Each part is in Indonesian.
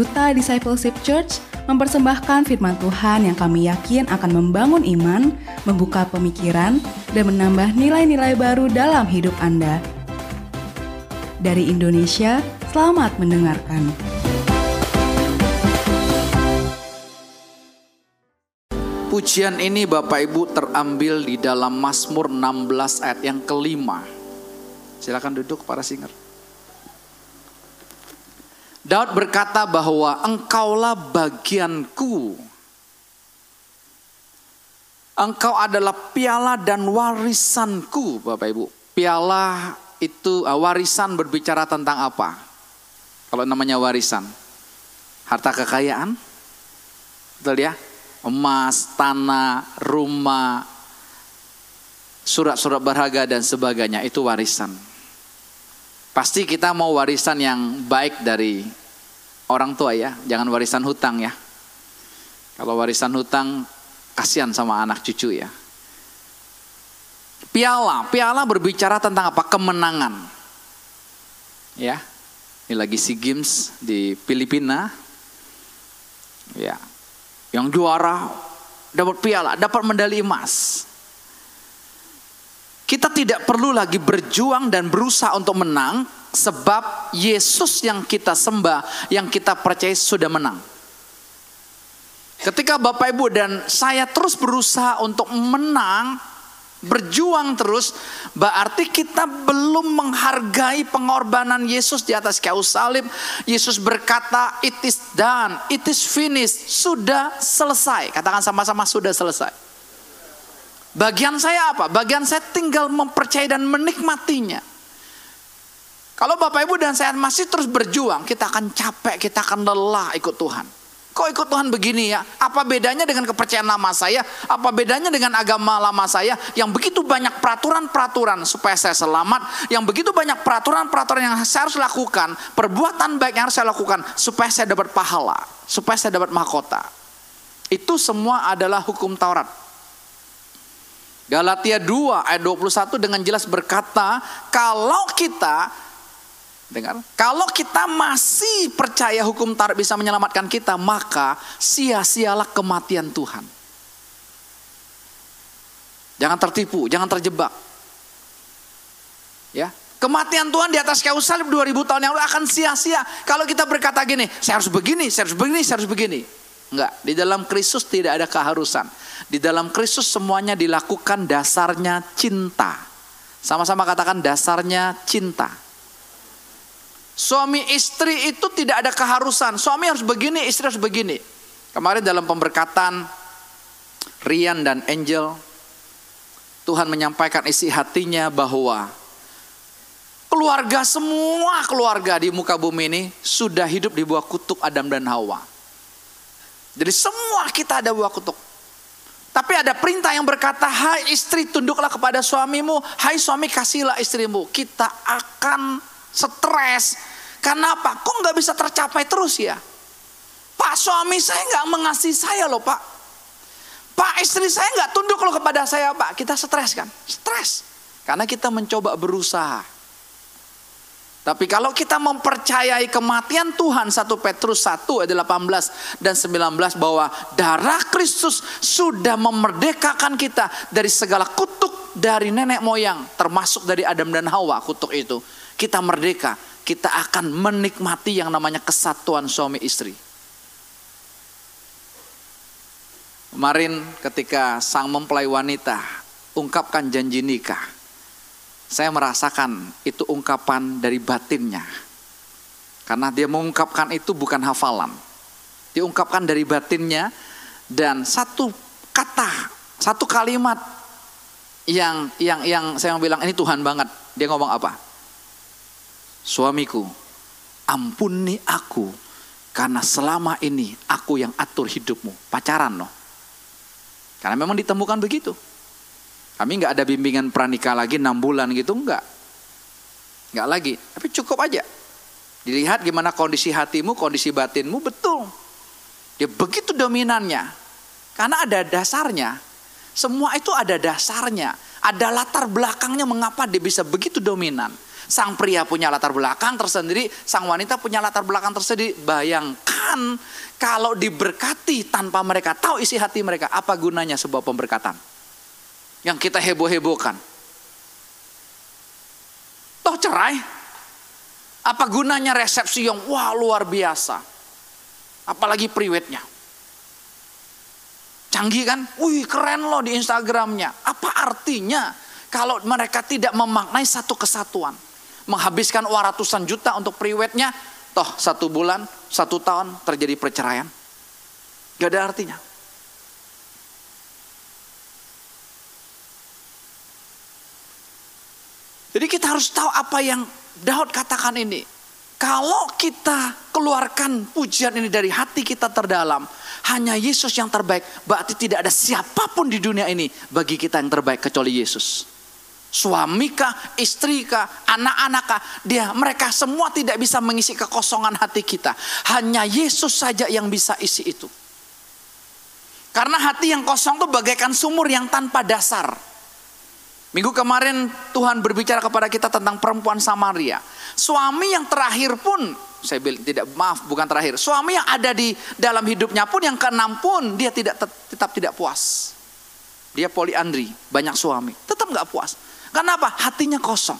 Duta Discipleship Church mempersembahkan firman Tuhan yang kami yakin akan membangun iman, membuka pemikiran, dan menambah nilai-nilai baru dalam hidup Anda. Dari Indonesia, selamat mendengarkan. Pujian ini Bapak Ibu terambil di dalam Mazmur 16 ayat yang kelima. Silakan duduk para singer. Daud berkata bahwa engkaulah bagianku. Engkau adalah piala dan warisanku Bapak Ibu. Piala itu uh, warisan berbicara tentang apa? Kalau namanya warisan. Harta kekayaan. Betul ya? Emas, tanah, rumah, surat-surat berharga dan sebagainya itu warisan. Pasti kita mau warisan yang baik dari orang tua ya, jangan warisan hutang ya. Kalau warisan hutang kasihan sama anak cucu ya. Piala, piala berbicara tentang apa? Kemenangan. Ya. Ini lagi SEA Games di Filipina. Ya. Yang juara dapat piala, dapat medali emas. Kita tidak perlu lagi berjuang dan berusaha untuk menang sebab Yesus yang kita sembah, yang kita percaya sudah menang. Ketika Bapak Ibu dan saya terus berusaha untuk menang, berjuang terus, berarti kita belum menghargai pengorbanan Yesus di atas kayu salib. Yesus berkata, "It is done, it is finished." Sudah selesai. Katakan sama-sama sudah selesai. Bagian saya apa? Bagian saya tinggal mempercayai dan menikmatinya. Kalau Bapak Ibu dan saya masih terus berjuang, kita akan capek, kita akan lelah ikut Tuhan. Kok ikut Tuhan begini ya? Apa bedanya dengan kepercayaan lama saya? Apa bedanya dengan agama lama saya yang begitu banyak peraturan-peraturan supaya saya selamat, yang begitu banyak peraturan-peraturan yang saya harus lakukan, perbuatan baik yang harus saya lakukan supaya saya dapat pahala, supaya saya dapat mahkota. Itu semua adalah hukum Taurat. Galatia 2 ayat 21 dengan jelas berkata, kalau kita dengar, kalau kita masih percaya hukum Taurat bisa menyelamatkan kita, maka sia-sialah kematian Tuhan. Jangan tertipu, jangan terjebak. Ya, Kematian Tuhan di atas kayu salib 2000 tahun yang lalu akan sia-sia. Kalau kita berkata gini, saya harus begini, saya harus begini, saya harus begini. Enggak, di dalam Kristus tidak ada keharusan. Di dalam Kristus semuanya dilakukan dasarnya cinta. Sama-sama katakan dasarnya cinta. Suami istri itu tidak ada keharusan. Suami harus begini, istri harus begini. Kemarin dalam pemberkatan Rian dan Angel, Tuhan menyampaikan isi hatinya bahwa keluarga semua keluarga di muka bumi ini sudah hidup di bawah kutuk Adam dan Hawa. Jadi semua kita ada buah kutuk. Tapi ada perintah yang berkata, hai istri tunduklah kepada suamimu, hai suami kasihlah istrimu. Kita akan stres. Karena apa? Kok nggak bisa tercapai terus ya? Pak suami saya nggak mengasihi saya loh pak. Pak istri saya nggak tunduk loh kepada saya pak. Kita stres kan? Stres. Karena kita mencoba berusaha. Tapi kalau kita mempercayai kematian Tuhan 1 Petrus 1 ayat 18 dan 19 bahwa darah Kristus sudah memerdekakan kita dari segala kutuk dari nenek moyang termasuk dari Adam dan Hawa kutuk itu. Kita merdeka, kita akan menikmati yang namanya kesatuan suami istri. Kemarin ketika sang mempelai wanita ungkapkan janji nikah, saya merasakan itu ungkapan dari batinnya. Karena dia mengungkapkan itu bukan hafalan. Diungkapkan dari batinnya dan satu kata, satu kalimat yang yang yang saya bilang ini Tuhan banget. Dia ngomong apa? Suamiku, ampuni aku karena selama ini aku yang atur hidupmu. Pacaran loh. Karena memang ditemukan begitu. Kami nggak ada bimbingan pranikah lagi enam bulan gitu nggak, nggak lagi. Tapi cukup aja. Dilihat gimana kondisi hatimu, kondisi batinmu betul. Dia begitu dominannya. Karena ada dasarnya. Semua itu ada dasarnya. Ada latar belakangnya mengapa dia bisa begitu dominan. Sang pria punya latar belakang tersendiri, sang wanita punya latar belakang tersendiri. Bayangkan kalau diberkati tanpa mereka tahu isi hati mereka, apa gunanya sebuah pemberkatan? Yang kita heboh-hebohkan. Toh cerai, apa gunanya resepsi yang wah luar biasa? Apalagi priwetnya. Canggih kan? Wih keren loh di Instagramnya. Apa artinya kalau mereka tidak memaknai satu kesatuan? Menghabiskan uang ratusan juta untuk priwetnya, toh satu bulan, satu tahun terjadi perceraian. Gak ada artinya. Jadi kita harus tahu apa yang Daud katakan ini. Kalau kita keluarkan pujian ini dari hati kita terdalam, hanya Yesus yang terbaik, berarti tidak ada siapa pun di dunia ini bagi kita yang terbaik kecuali Yesus. Suami kah, istri kah, anak-anak kah, dia mereka semua tidak bisa mengisi kekosongan hati kita. Hanya Yesus saja yang bisa isi itu. Karena hati yang kosong itu bagaikan sumur yang tanpa dasar. Minggu kemarin Tuhan berbicara kepada kita tentang perempuan Samaria. Suami yang terakhir pun, saya bilang tidak maaf bukan terakhir. Suami yang ada di dalam hidupnya pun yang keenam pun dia tidak tetap tidak puas. Dia poliandri, banyak suami, tetap nggak puas. Kenapa? Hatinya kosong.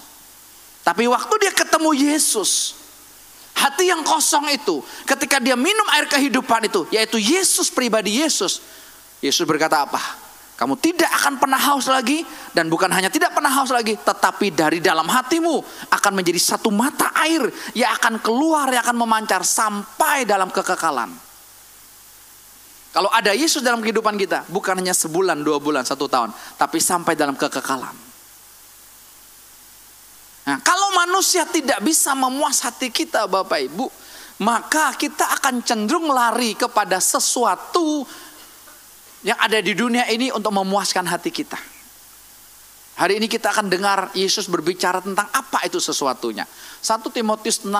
Tapi waktu dia ketemu Yesus, hati yang kosong itu, ketika dia minum air kehidupan itu, yaitu Yesus pribadi Yesus, Yesus berkata apa? Kamu tidak akan pernah haus lagi dan bukan hanya tidak pernah haus lagi, tetapi dari dalam hatimu akan menjadi satu mata air yang akan keluar, yang akan memancar sampai dalam kekekalan. Kalau ada Yesus dalam kehidupan kita, bukan hanya sebulan, dua bulan, satu tahun, tapi sampai dalam kekekalan. Nah, kalau manusia tidak bisa memuas hati kita, Bapak Ibu, maka kita akan cenderung lari kepada sesuatu yang ada di dunia ini untuk memuaskan hati kita. Hari ini kita akan dengar Yesus berbicara tentang apa itu sesuatunya. 1 Timotius 6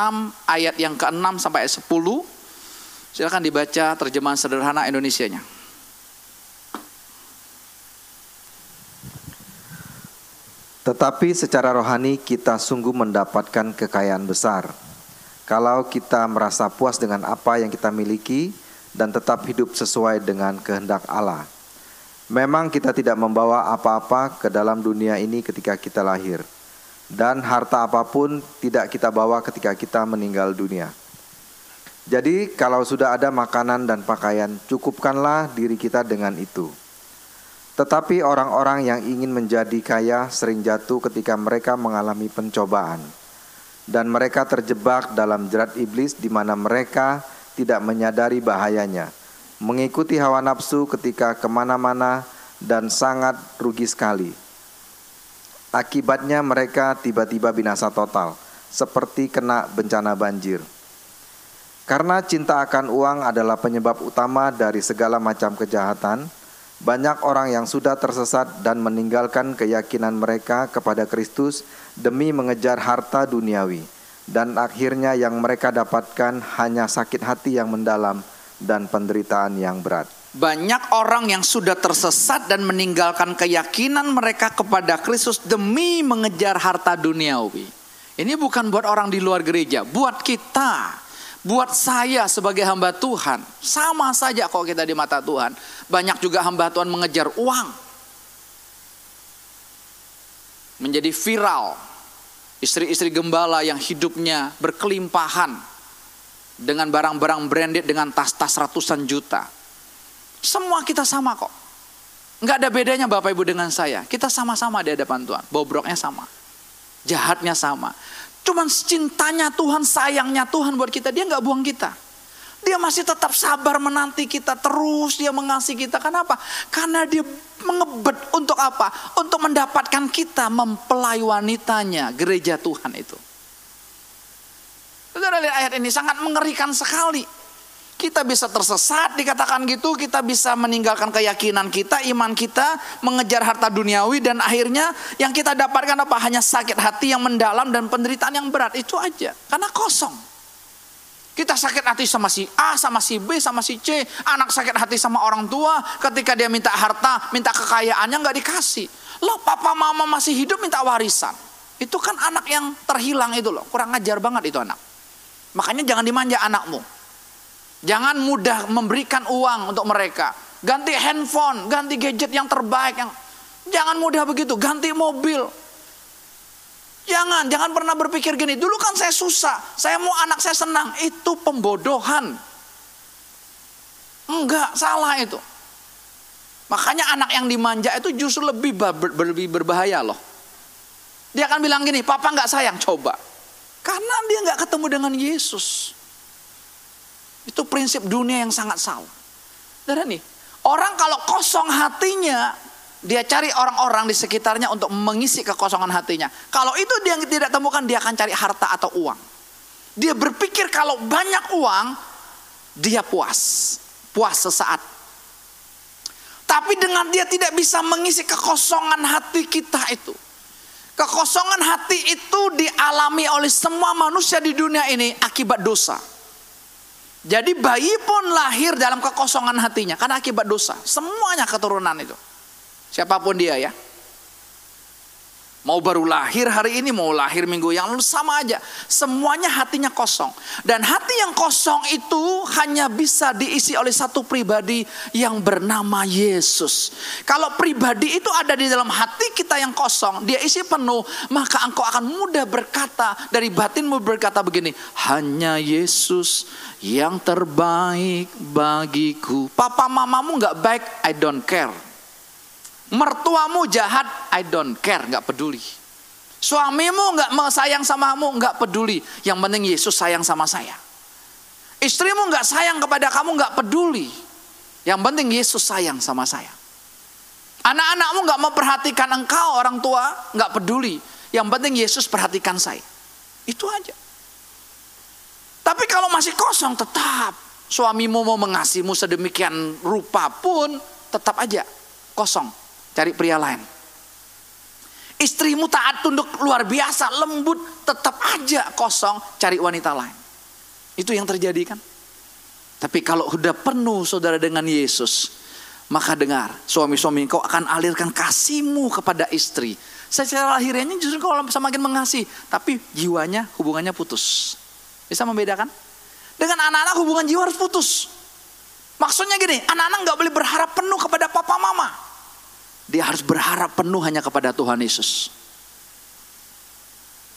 ayat yang ke-6 sampai ayat 10. Silakan dibaca terjemahan sederhana Indonesianya. Tetapi secara rohani kita sungguh mendapatkan kekayaan besar. Kalau kita merasa puas dengan apa yang kita miliki, dan tetap hidup sesuai dengan kehendak Allah. Memang kita tidak membawa apa-apa ke dalam dunia ini ketika kita lahir, dan harta apa pun tidak kita bawa ketika kita meninggal dunia. Jadi, kalau sudah ada makanan dan pakaian, cukupkanlah diri kita dengan itu. Tetapi orang-orang yang ingin menjadi kaya sering jatuh ketika mereka mengalami pencobaan, dan mereka terjebak dalam jerat iblis, di mana mereka tidak menyadari bahayanya, mengikuti hawa nafsu ketika ke mana-mana dan sangat rugi sekali. Akibatnya mereka tiba-tiba binasa total, seperti kena bencana banjir. Karena cinta akan uang adalah penyebab utama dari segala macam kejahatan, banyak orang yang sudah tersesat dan meninggalkan keyakinan mereka kepada Kristus demi mengejar harta duniawi dan akhirnya yang mereka dapatkan hanya sakit hati yang mendalam dan penderitaan yang berat. Banyak orang yang sudah tersesat dan meninggalkan keyakinan mereka kepada Kristus demi mengejar harta duniawi. Ini bukan buat orang di luar gereja, buat kita, buat saya sebagai hamba Tuhan. Sama saja kalau kita di mata Tuhan. Banyak juga hamba Tuhan mengejar uang. Menjadi viral, Istri-istri gembala yang hidupnya berkelimpahan dengan barang-barang branded dengan tas-tas ratusan juta. Semua kita sama kok. Nggak ada bedanya Bapak Ibu dengan saya. Kita sama-sama di hadapan Tuhan. Bobroknya sama. Jahatnya sama. Cuman cintanya Tuhan, sayangnya Tuhan buat kita. Dia nggak buang kita. Dia masih tetap sabar menanti kita terus dia mengasihi kita. Kenapa? Karena dia mengebet untuk apa? Untuk mendapatkan kita mempelai wanitanya gereja Tuhan itu. Saudara lihat ayat ini sangat mengerikan sekali. Kita bisa tersesat dikatakan gitu, kita bisa meninggalkan keyakinan kita, iman kita, mengejar harta duniawi dan akhirnya yang kita dapatkan apa? Hanya sakit hati yang mendalam dan penderitaan yang berat itu aja. Karena kosong. Kita sakit hati sama si A, sama si B, sama si C. Anak sakit hati sama orang tua ketika dia minta harta, minta kekayaannya nggak dikasih. Loh papa mama masih hidup minta warisan. Itu kan anak yang terhilang itu loh. Kurang ajar banget itu anak. Makanya jangan dimanja anakmu. Jangan mudah memberikan uang untuk mereka. Ganti handphone, ganti gadget yang terbaik yang jangan mudah begitu, ganti mobil. Jangan, jangan pernah berpikir gini. Dulu kan saya susah, saya mau anak saya senang. Itu pembodohan. Enggak, salah itu. Makanya anak yang dimanja itu justru lebih, lebih berbahaya loh. Dia akan bilang gini, papa nggak sayang, coba. Karena dia nggak ketemu dengan Yesus. Itu prinsip dunia yang sangat salah. Dan nih, orang kalau kosong hatinya, dia cari orang-orang di sekitarnya untuk mengisi kekosongan hatinya. Kalau itu dia tidak temukan, dia akan cari harta atau uang. Dia berpikir kalau banyak uang, dia puas. Puas sesaat. Tapi dengan dia tidak bisa mengisi kekosongan hati kita itu. Kekosongan hati itu dialami oleh semua manusia di dunia ini akibat dosa. Jadi bayi pun lahir dalam kekosongan hatinya karena akibat dosa. Semuanya keturunan itu. Siapa pun dia ya. Mau baru lahir hari ini, mau lahir minggu yang lalu sama aja. Semuanya hatinya kosong. Dan hati yang kosong itu hanya bisa diisi oleh satu pribadi yang bernama Yesus. Kalau pribadi itu ada di dalam hati kita yang kosong, dia isi penuh, maka engkau akan mudah berkata dari batinmu berkata begini, hanya Yesus yang terbaik bagiku. Papa mamamu nggak baik, I don't care. Mertuamu jahat, I don't care, nggak peduli. Suamimu nggak sayang samamu, nggak peduli. Yang penting Yesus sayang sama saya. Istrimu nggak sayang kepada kamu, nggak peduli. Yang penting Yesus sayang sama saya. Anak-anakmu nggak memperhatikan engkau orang tua, nggak peduli. Yang penting Yesus perhatikan saya. Itu aja. Tapi kalau masih kosong tetap suamimu mau mengasihimu sedemikian rupa pun tetap aja kosong cari pria lain. Istrimu taat tunduk luar biasa, lembut, tetap aja kosong, cari wanita lain. Itu yang terjadi kan? Tapi kalau sudah penuh saudara dengan Yesus, maka dengar, suami-suami kau akan alirkan kasihmu kepada istri. Secara lahirnya justru kau semakin mengasihi, tapi jiwanya hubungannya putus. Bisa membedakan? Dengan anak-anak hubungan jiwa harus putus. Maksudnya gini, anak-anak nggak boleh berharap penuh kepada papa mama. Dia harus berharap penuh hanya kepada Tuhan Yesus.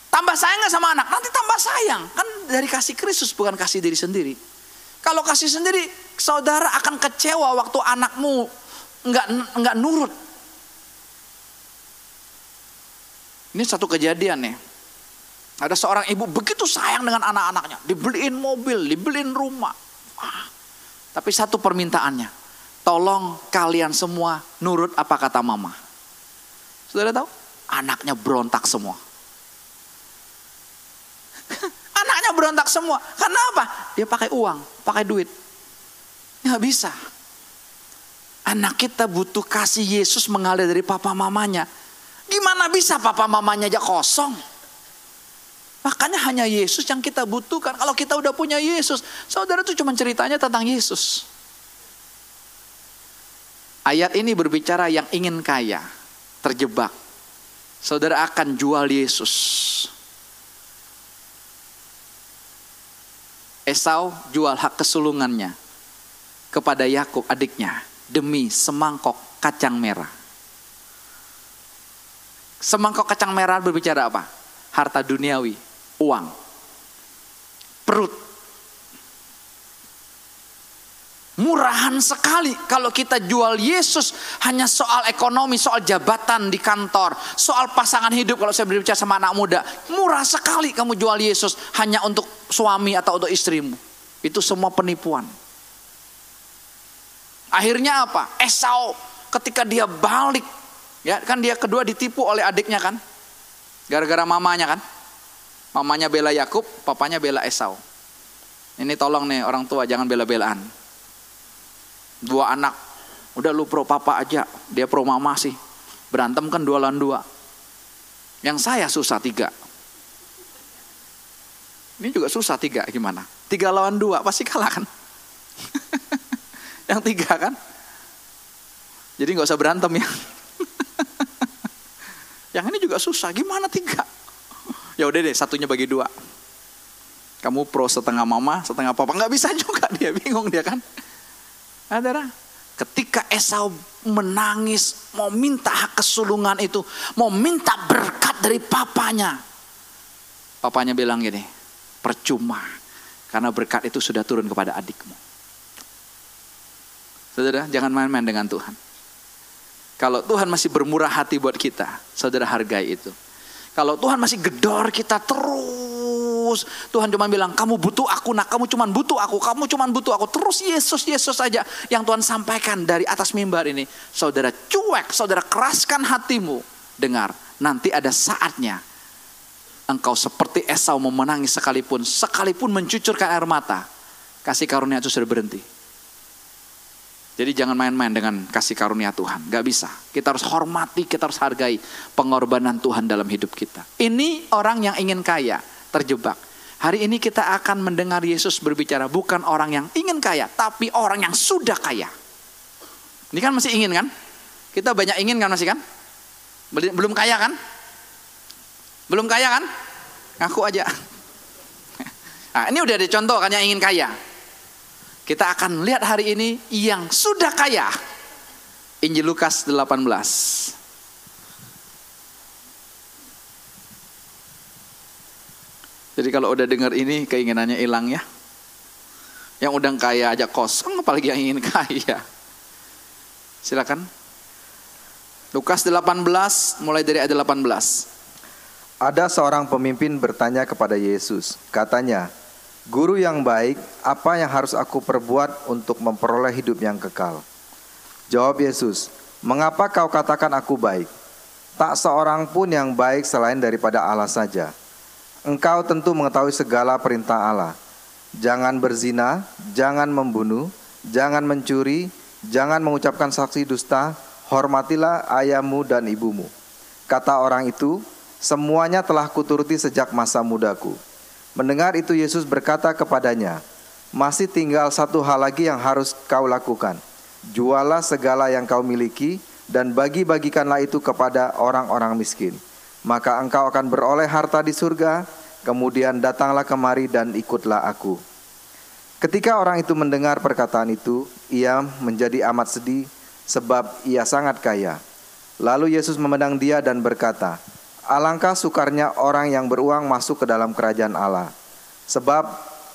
Tambah sayang sama anak? Nanti tambah sayang. Kan dari kasih Kristus bukan kasih diri sendiri. Kalau kasih sendiri, saudara akan kecewa waktu anakmu nggak nggak nurut. Ini satu kejadian nih. Ada seorang ibu begitu sayang dengan anak-anaknya, dibeliin mobil, dibeliin rumah. Ah, tapi satu permintaannya, tolong kalian semua nurut apa kata mama. Saudara tahu? Anaknya berontak semua. Anaknya berontak semua. Karena apa? Dia pakai uang, pakai duit. Nggak bisa. Anak kita butuh kasih Yesus mengalir dari papa mamanya. Gimana bisa papa mamanya aja kosong? Makanya hanya Yesus yang kita butuhkan. Kalau kita udah punya Yesus, saudara itu cuma ceritanya tentang Yesus. Ayat ini berbicara yang ingin kaya, terjebak. Saudara akan jual Yesus. Esau jual hak kesulungannya kepada Yakub adiknya demi semangkok kacang merah. Semangkok kacang merah berbicara apa? Harta duniawi, uang, perut, Murahan sekali kalau kita jual Yesus hanya soal ekonomi, soal jabatan di kantor, soal pasangan hidup kalau saya berbicara sama anak muda. Murah sekali kamu jual Yesus hanya untuk suami atau untuk istrimu. Itu semua penipuan. Akhirnya apa? Esau ketika dia balik, ya kan dia kedua ditipu oleh adiknya kan? Gara-gara mamanya kan? Mamanya bela Yakub, papanya bela Esau. Ini tolong nih orang tua jangan bela-belaan dua anak. Udah lu pro papa aja dia pro mama sih. Berantem kan dua lawan dua. Yang saya susah tiga. Ini juga susah tiga gimana? Tiga lawan dua pasti kalah kan? Yang tiga kan? Jadi nggak usah berantem ya. Yang ini juga susah gimana tiga? Ya udah deh, satunya bagi dua. Kamu pro setengah mama, setengah papa. Nggak bisa juga dia, bingung dia kan. Saudara, ketika Esau menangis, mau minta hak kesulungan itu, mau minta berkat dari papanya. Papanya bilang gini, percuma, karena berkat itu sudah turun kepada adikmu. Saudara, jangan main-main dengan Tuhan. Kalau Tuhan masih bermurah hati buat kita, saudara hargai itu. Kalau Tuhan masih gedor kita terus, Tuhan cuma bilang, kamu butuh aku, nak kamu cuma butuh aku, kamu cuma butuh aku. Terus Yesus, Yesus saja yang Tuhan sampaikan dari atas mimbar ini. Saudara cuek, saudara keraskan hatimu. Dengar, nanti ada saatnya engkau seperti Esau memenangi sekalipun, sekalipun mencucurkan air mata. Kasih karunia itu sudah berhenti. Jadi jangan main-main dengan kasih karunia Tuhan. Gak bisa. Kita harus hormati, kita harus hargai pengorbanan Tuhan dalam hidup kita. Ini orang yang ingin kaya, terjebak. Hari ini kita akan mendengar Yesus berbicara bukan orang yang ingin kaya, tapi orang yang sudah kaya. Ini kan masih ingin kan? Kita banyak ingin kan masih kan? Belum kaya kan? Belum kaya kan? Ngaku aja. Nah, ini udah ada contoh kan yang ingin kaya. Kita akan lihat hari ini yang sudah kaya. Injil Lukas 18. Jadi kalau udah dengar ini keinginannya hilang ya. Yang udah kaya aja kosong apalagi yang ingin kaya. Silakan. Lukas 18 mulai dari ayat 18. Ada seorang pemimpin bertanya kepada Yesus. Katanya, Guru yang baik, apa yang harus aku perbuat untuk memperoleh hidup yang kekal? Jawab Yesus, mengapa kau katakan aku baik? Tak seorang pun yang baik selain daripada Allah saja. Engkau tentu mengetahui segala perintah Allah. Jangan berzina, jangan membunuh, jangan mencuri, jangan mengucapkan saksi dusta, hormatilah ayahmu dan ibumu. Kata orang itu, semuanya telah kuturuti sejak masa mudaku. Mendengar itu Yesus berkata kepadanya, "Masih tinggal satu hal lagi yang harus kau lakukan. Jualah segala yang kau miliki dan bagi-bagikanlah itu kepada orang-orang miskin. Maka engkau akan beroleh harta di surga. Kemudian datanglah kemari dan ikutlah aku." Ketika orang itu mendengar perkataan itu, ia menjadi amat sedih sebab ia sangat kaya. Lalu Yesus memandang dia dan berkata, Alangkah sukarnya orang yang beruang masuk ke dalam kerajaan Allah. Sebab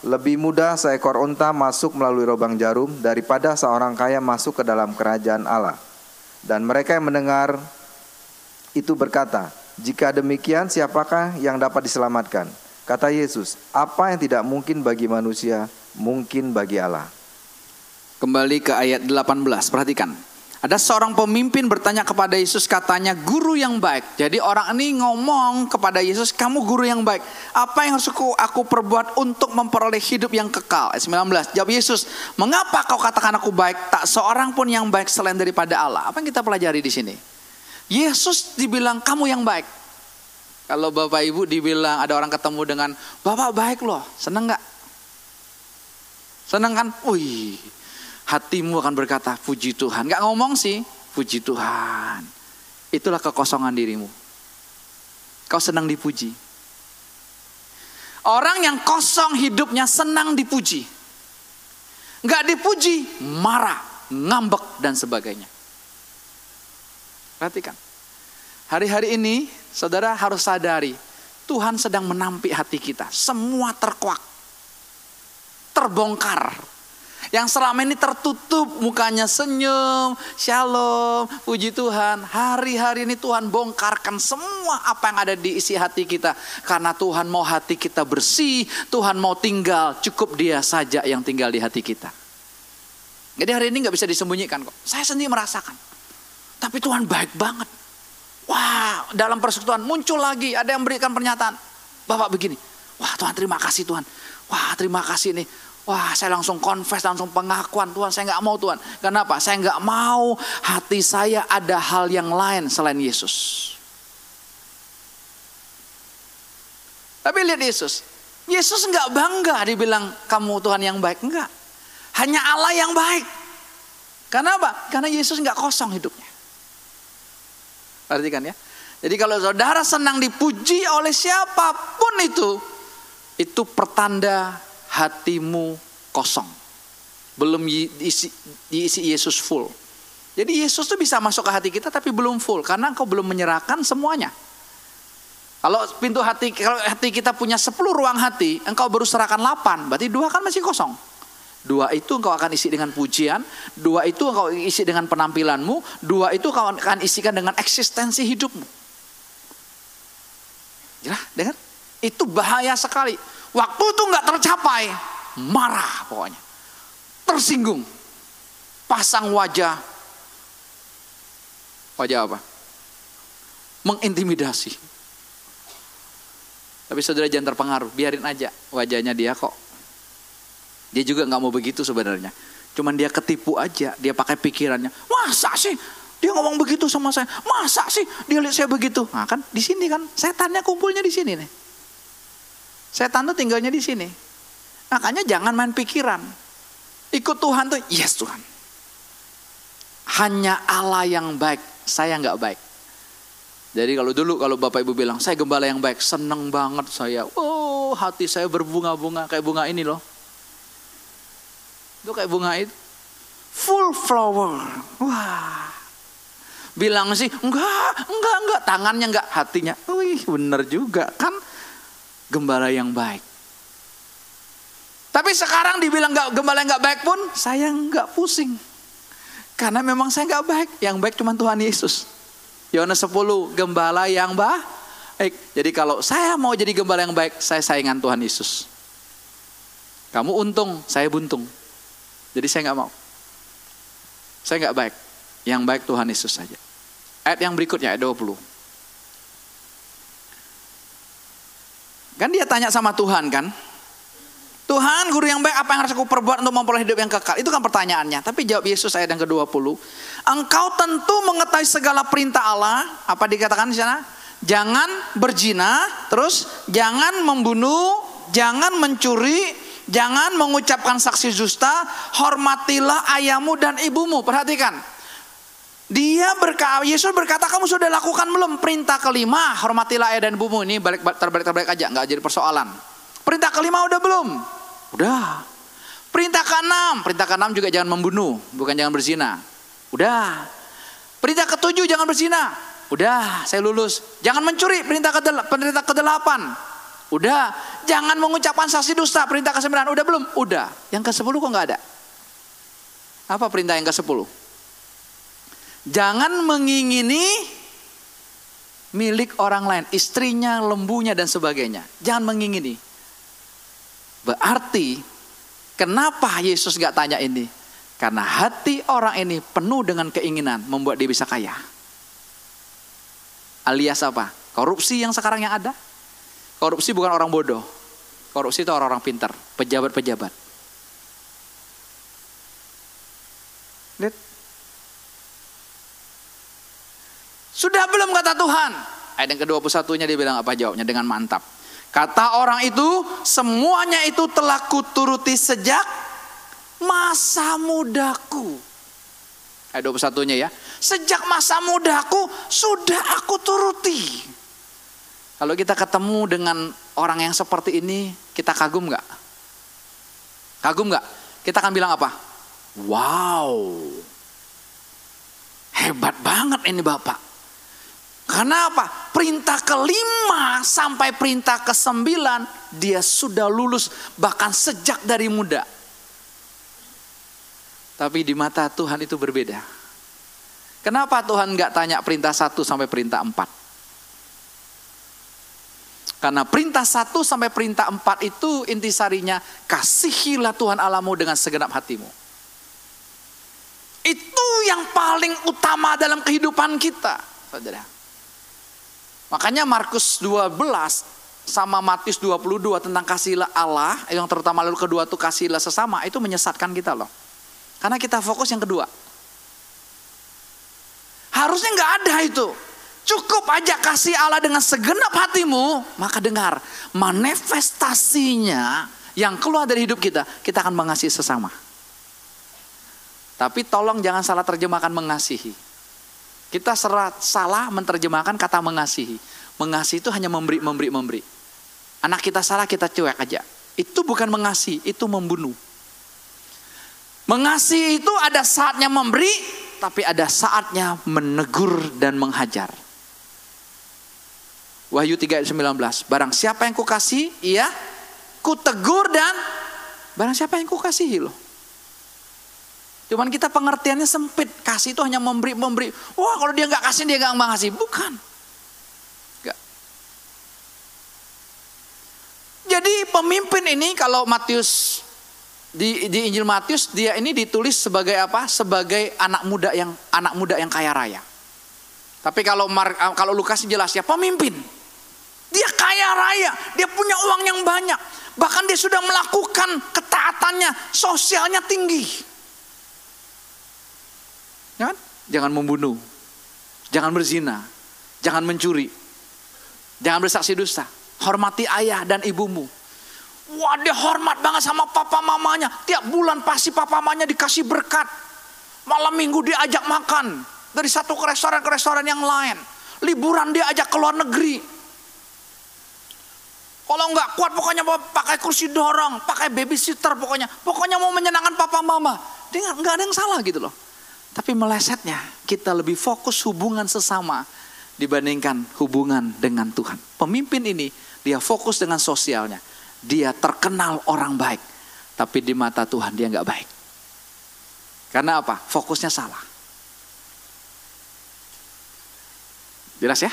lebih mudah seekor unta masuk melalui lubang jarum daripada seorang kaya masuk ke dalam kerajaan Allah. Dan mereka yang mendengar itu berkata, "Jika demikian, siapakah yang dapat diselamatkan?" Kata Yesus, "Apa yang tidak mungkin bagi manusia, mungkin bagi Allah." Kembali ke ayat 18, perhatikan. Ada seorang pemimpin bertanya kepada Yesus katanya guru yang baik. Jadi orang ini ngomong kepada Yesus, kamu guru yang baik. Apa yang harus aku, perbuat untuk memperoleh hidup yang kekal? Ayat 19. Jawab Yesus, mengapa kau katakan aku baik? Tak seorang pun yang baik selain daripada Allah. Apa yang kita pelajari di sini? Yesus dibilang kamu yang baik. Kalau bapak ibu dibilang ada orang ketemu dengan bapak baik loh, seneng nggak? Seneng kan? Wih, hatimu akan berkata puji Tuhan. Gak ngomong sih, puji Tuhan. Itulah kekosongan dirimu. Kau senang dipuji. Orang yang kosong hidupnya senang dipuji. Gak dipuji, marah, ngambek dan sebagainya. Perhatikan. Hari-hari ini saudara harus sadari Tuhan sedang menampik hati kita. Semua terkuak. Terbongkar yang selama ini tertutup mukanya senyum, shalom, puji Tuhan. Hari-hari ini Tuhan bongkarkan semua apa yang ada di isi hati kita. Karena Tuhan mau hati kita bersih, Tuhan mau tinggal, cukup dia saja yang tinggal di hati kita. Jadi hari ini nggak bisa disembunyikan kok. Saya sendiri merasakan. Tapi Tuhan baik banget. Wah, dalam persekutuan muncul lagi ada yang berikan pernyataan. Bapak begini, wah Tuhan terima kasih Tuhan. Wah terima kasih nih Wah saya langsung confess, langsung pengakuan Tuhan saya nggak mau Tuhan. Kenapa? Saya nggak mau hati saya ada hal yang lain selain Yesus. Tapi lihat Yesus. Yesus nggak bangga dibilang kamu Tuhan yang baik. Enggak. Hanya Allah yang baik. Karena apa? Karena Yesus nggak kosong hidupnya. Perhatikan ya. Jadi kalau saudara senang dipuji oleh siapa pun itu, itu pertanda hatimu kosong. Belum diisi, diisi Yesus full. Jadi Yesus tuh bisa masuk ke hati kita tapi belum full karena engkau belum menyerahkan semuanya. Kalau pintu hati kalau hati kita punya 10 ruang hati, engkau baru serahkan 8, berarti dua kan masih kosong. Dua itu engkau akan isi dengan pujian, dua itu engkau isi dengan penampilanmu, dua itu engkau akan isikan dengan eksistensi hidupmu. Ya, dengar? Itu bahaya sekali. Waktu itu nggak tercapai, marah pokoknya. Tersinggung. Pasang wajah. Wajah apa? Mengintimidasi. Tapi saudara jangan terpengaruh, biarin aja wajahnya dia kok. Dia juga nggak mau begitu sebenarnya. Cuman dia ketipu aja, dia pakai pikirannya. Masa sih dia ngomong begitu sama saya? Masa sih dia lihat saya begitu? Nah kan di sini kan setannya kumpulnya di sini nih. Setan tuh tinggalnya di sini. Makanya jangan main pikiran. Ikut Tuhan tuh, yes Tuhan. Hanya Allah yang baik, saya nggak baik. Jadi kalau dulu kalau Bapak Ibu bilang, saya gembala yang baik, seneng banget saya. Oh hati saya berbunga-bunga, kayak bunga ini loh. Itu kayak bunga itu. Full flower. Wah. Bilang sih, enggak, enggak, enggak. Tangannya enggak, hatinya. Wih bener juga kan gembala yang baik. Tapi sekarang dibilang gak, gembala yang gak baik pun saya nggak pusing. Karena memang saya nggak baik. Yang baik cuma Tuhan Yesus. Yohanes 10, gembala yang baik. Jadi kalau saya mau jadi gembala yang baik, saya saingan Tuhan Yesus. Kamu untung, saya buntung. Jadi saya nggak mau. Saya nggak baik. Yang baik Tuhan Yesus saja. Ayat yang berikutnya, ayat 20. Kan dia tanya sama Tuhan kan. Tuhan guru yang baik apa yang harus aku perbuat untuk memperoleh hidup yang kekal? Itu kan pertanyaannya. Tapi jawab Yesus ayat yang ke-20. Engkau tentu mengetahui segala perintah Allah. Apa dikatakan di sana? Jangan berzina, terus jangan membunuh, jangan mencuri, jangan mengucapkan saksi dusta, hormatilah ayahmu dan ibumu. Perhatikan. Dia berkata, Yesus berkata kamu sudah lakukan belum perintah kelima hormatilah ayah dan ibumu ini balik terbalik terbalik aja nggak jadi persoalan. Perintah kelima udah belum? Udah. Perintah keenam, perintah keenam juga jangan membunuh, bukan jangan berzina. Udah. Perintah ketujuh jangan berzina. Udah, saya lulus. Jangan mencuri, perintah ke perintah kedelapan. Udah. Jangan mengucapkan saksi dusta, perintah ke sembilan. Udah belum? Udah. Yang ke sepuluh kok nggak ada? Apa perintah yang ke sepuluh? Jangan mengingini milik orang lain, istrinya, lembunya dan sebagainya. Jangan mengingini. Berarti kenapa Yesus gak tanya ini? Karena hati orang ini penuh dengan keinginan membuat dia bisa kaya. Alias apa? Korupsi yang sekarang yang ada. Korupsi bukan orang bodoh. Korupsi itu orang-orang pintar, pejabat-pejabat. Sudah belum kata Tuhan? Ayat yang ke-21-nya dia bilang apa jawabnya dengan mantap. Kata orang itu, semuanya itu telah kuturuti sejak masa mudaku. Ayat 21-nya ya. Sejak masa mudaku sudah aku turuti. Kalau kita ketemu dengan orang yang seperti ini, kita kagum nggak? Kagum nggak? Kita akan bilang apa? Wow, hebat banget ini bapak. Karena apa? Perintah kelima sampai perintah ke sembilan dia sudah lulus bahkan sejak dari muda. Tapi di mata Tuhan itu berbeda. Kenapa Tuhan nggak tanya perintah satu sampai perintah empat? Karena perintah satu sampai perintah empat itu intisarinya kasihilah Tuhan alamu dengan segenap hatimu. Itu yang paling utama dalam kehidupan kita, saudara. Makanya Markus 12 sama Matius 22 tentang kasihlah Allah, yang terutama lalu kedua itu kasihlah sesama, itu menyesatkan kita loh. Karena kita fokus yang kedua. Harusnya nggak ada itu. Cukup aja kasih Allah dengan segenap hatimu, maka dengar manifestasinya yang keluar dari hidup kita, kita akan mengasihi sesama. Tapi tolong jangan salah terjemahkan mengasihi. Kita serat, salah menerjemahkan kata mengasihi. Mengasihi itu hanya memberi, memberi, memberi. Anak kita salah kita cuek aja. Itu bukan mengasihi, itu membunuh. Mengasihi itu ada saatnya memberi, tapi ada saatnya menegur dan menghajar. Wahyu 3 ayat 19. Barang siapa yang kukasih, iya, kutegur dan barang siapa yang kukasihi loh. Cuman kita pengertiannya sempit. Kasih itu hanya memberi, memberi. Wah kalau dia nggak kasih dia nggak mengasihi. Bukan. Gak. Jadi pemimpin ini kalau Matius di, di Injil Matius dia ini ditulis sebagai apa? Sebagai anak muda yang anak muda yang kaya raya. Tapi kalau Mar, kalau Lukas jelas ya pemimpin. Dia kaya raya, dia punya uang yang banyak. Bahkan dia sudah melakukan ketaatannya, sosialnya tinggi. Ya kan? Jangan membunuh. Jangan berzina. Jangan mencuri. Jangan bersaksi dusta. Hormati ayah dan ibumu. Wah dia hormat banget sama papa mamanya. Tiap bulan pasti papa mamanya dikasih berkat. Malam minggu dia ajak makan. Dari satu ke restoran ke restoran yang lain. Liburan dia ajak ke luar negeri. Kalau nggak kuat pokoknya pakai kursi dorong, pakai babysitter pokoknya. Pokoknya mau menyenangkan papa mama. Dia nggak ada yang salah gitu loh. Tapi melesetnya kita lebih fokus hubungan sesama dibandingkan hubungan dengan Tuhan. Pemimpin ini dia fokus dengan sosialnya. Dia terkenal orang baik. Tapi di mata Tuhan dia nggak baik. Karena apa? Fokusnya salah. Jelas ya?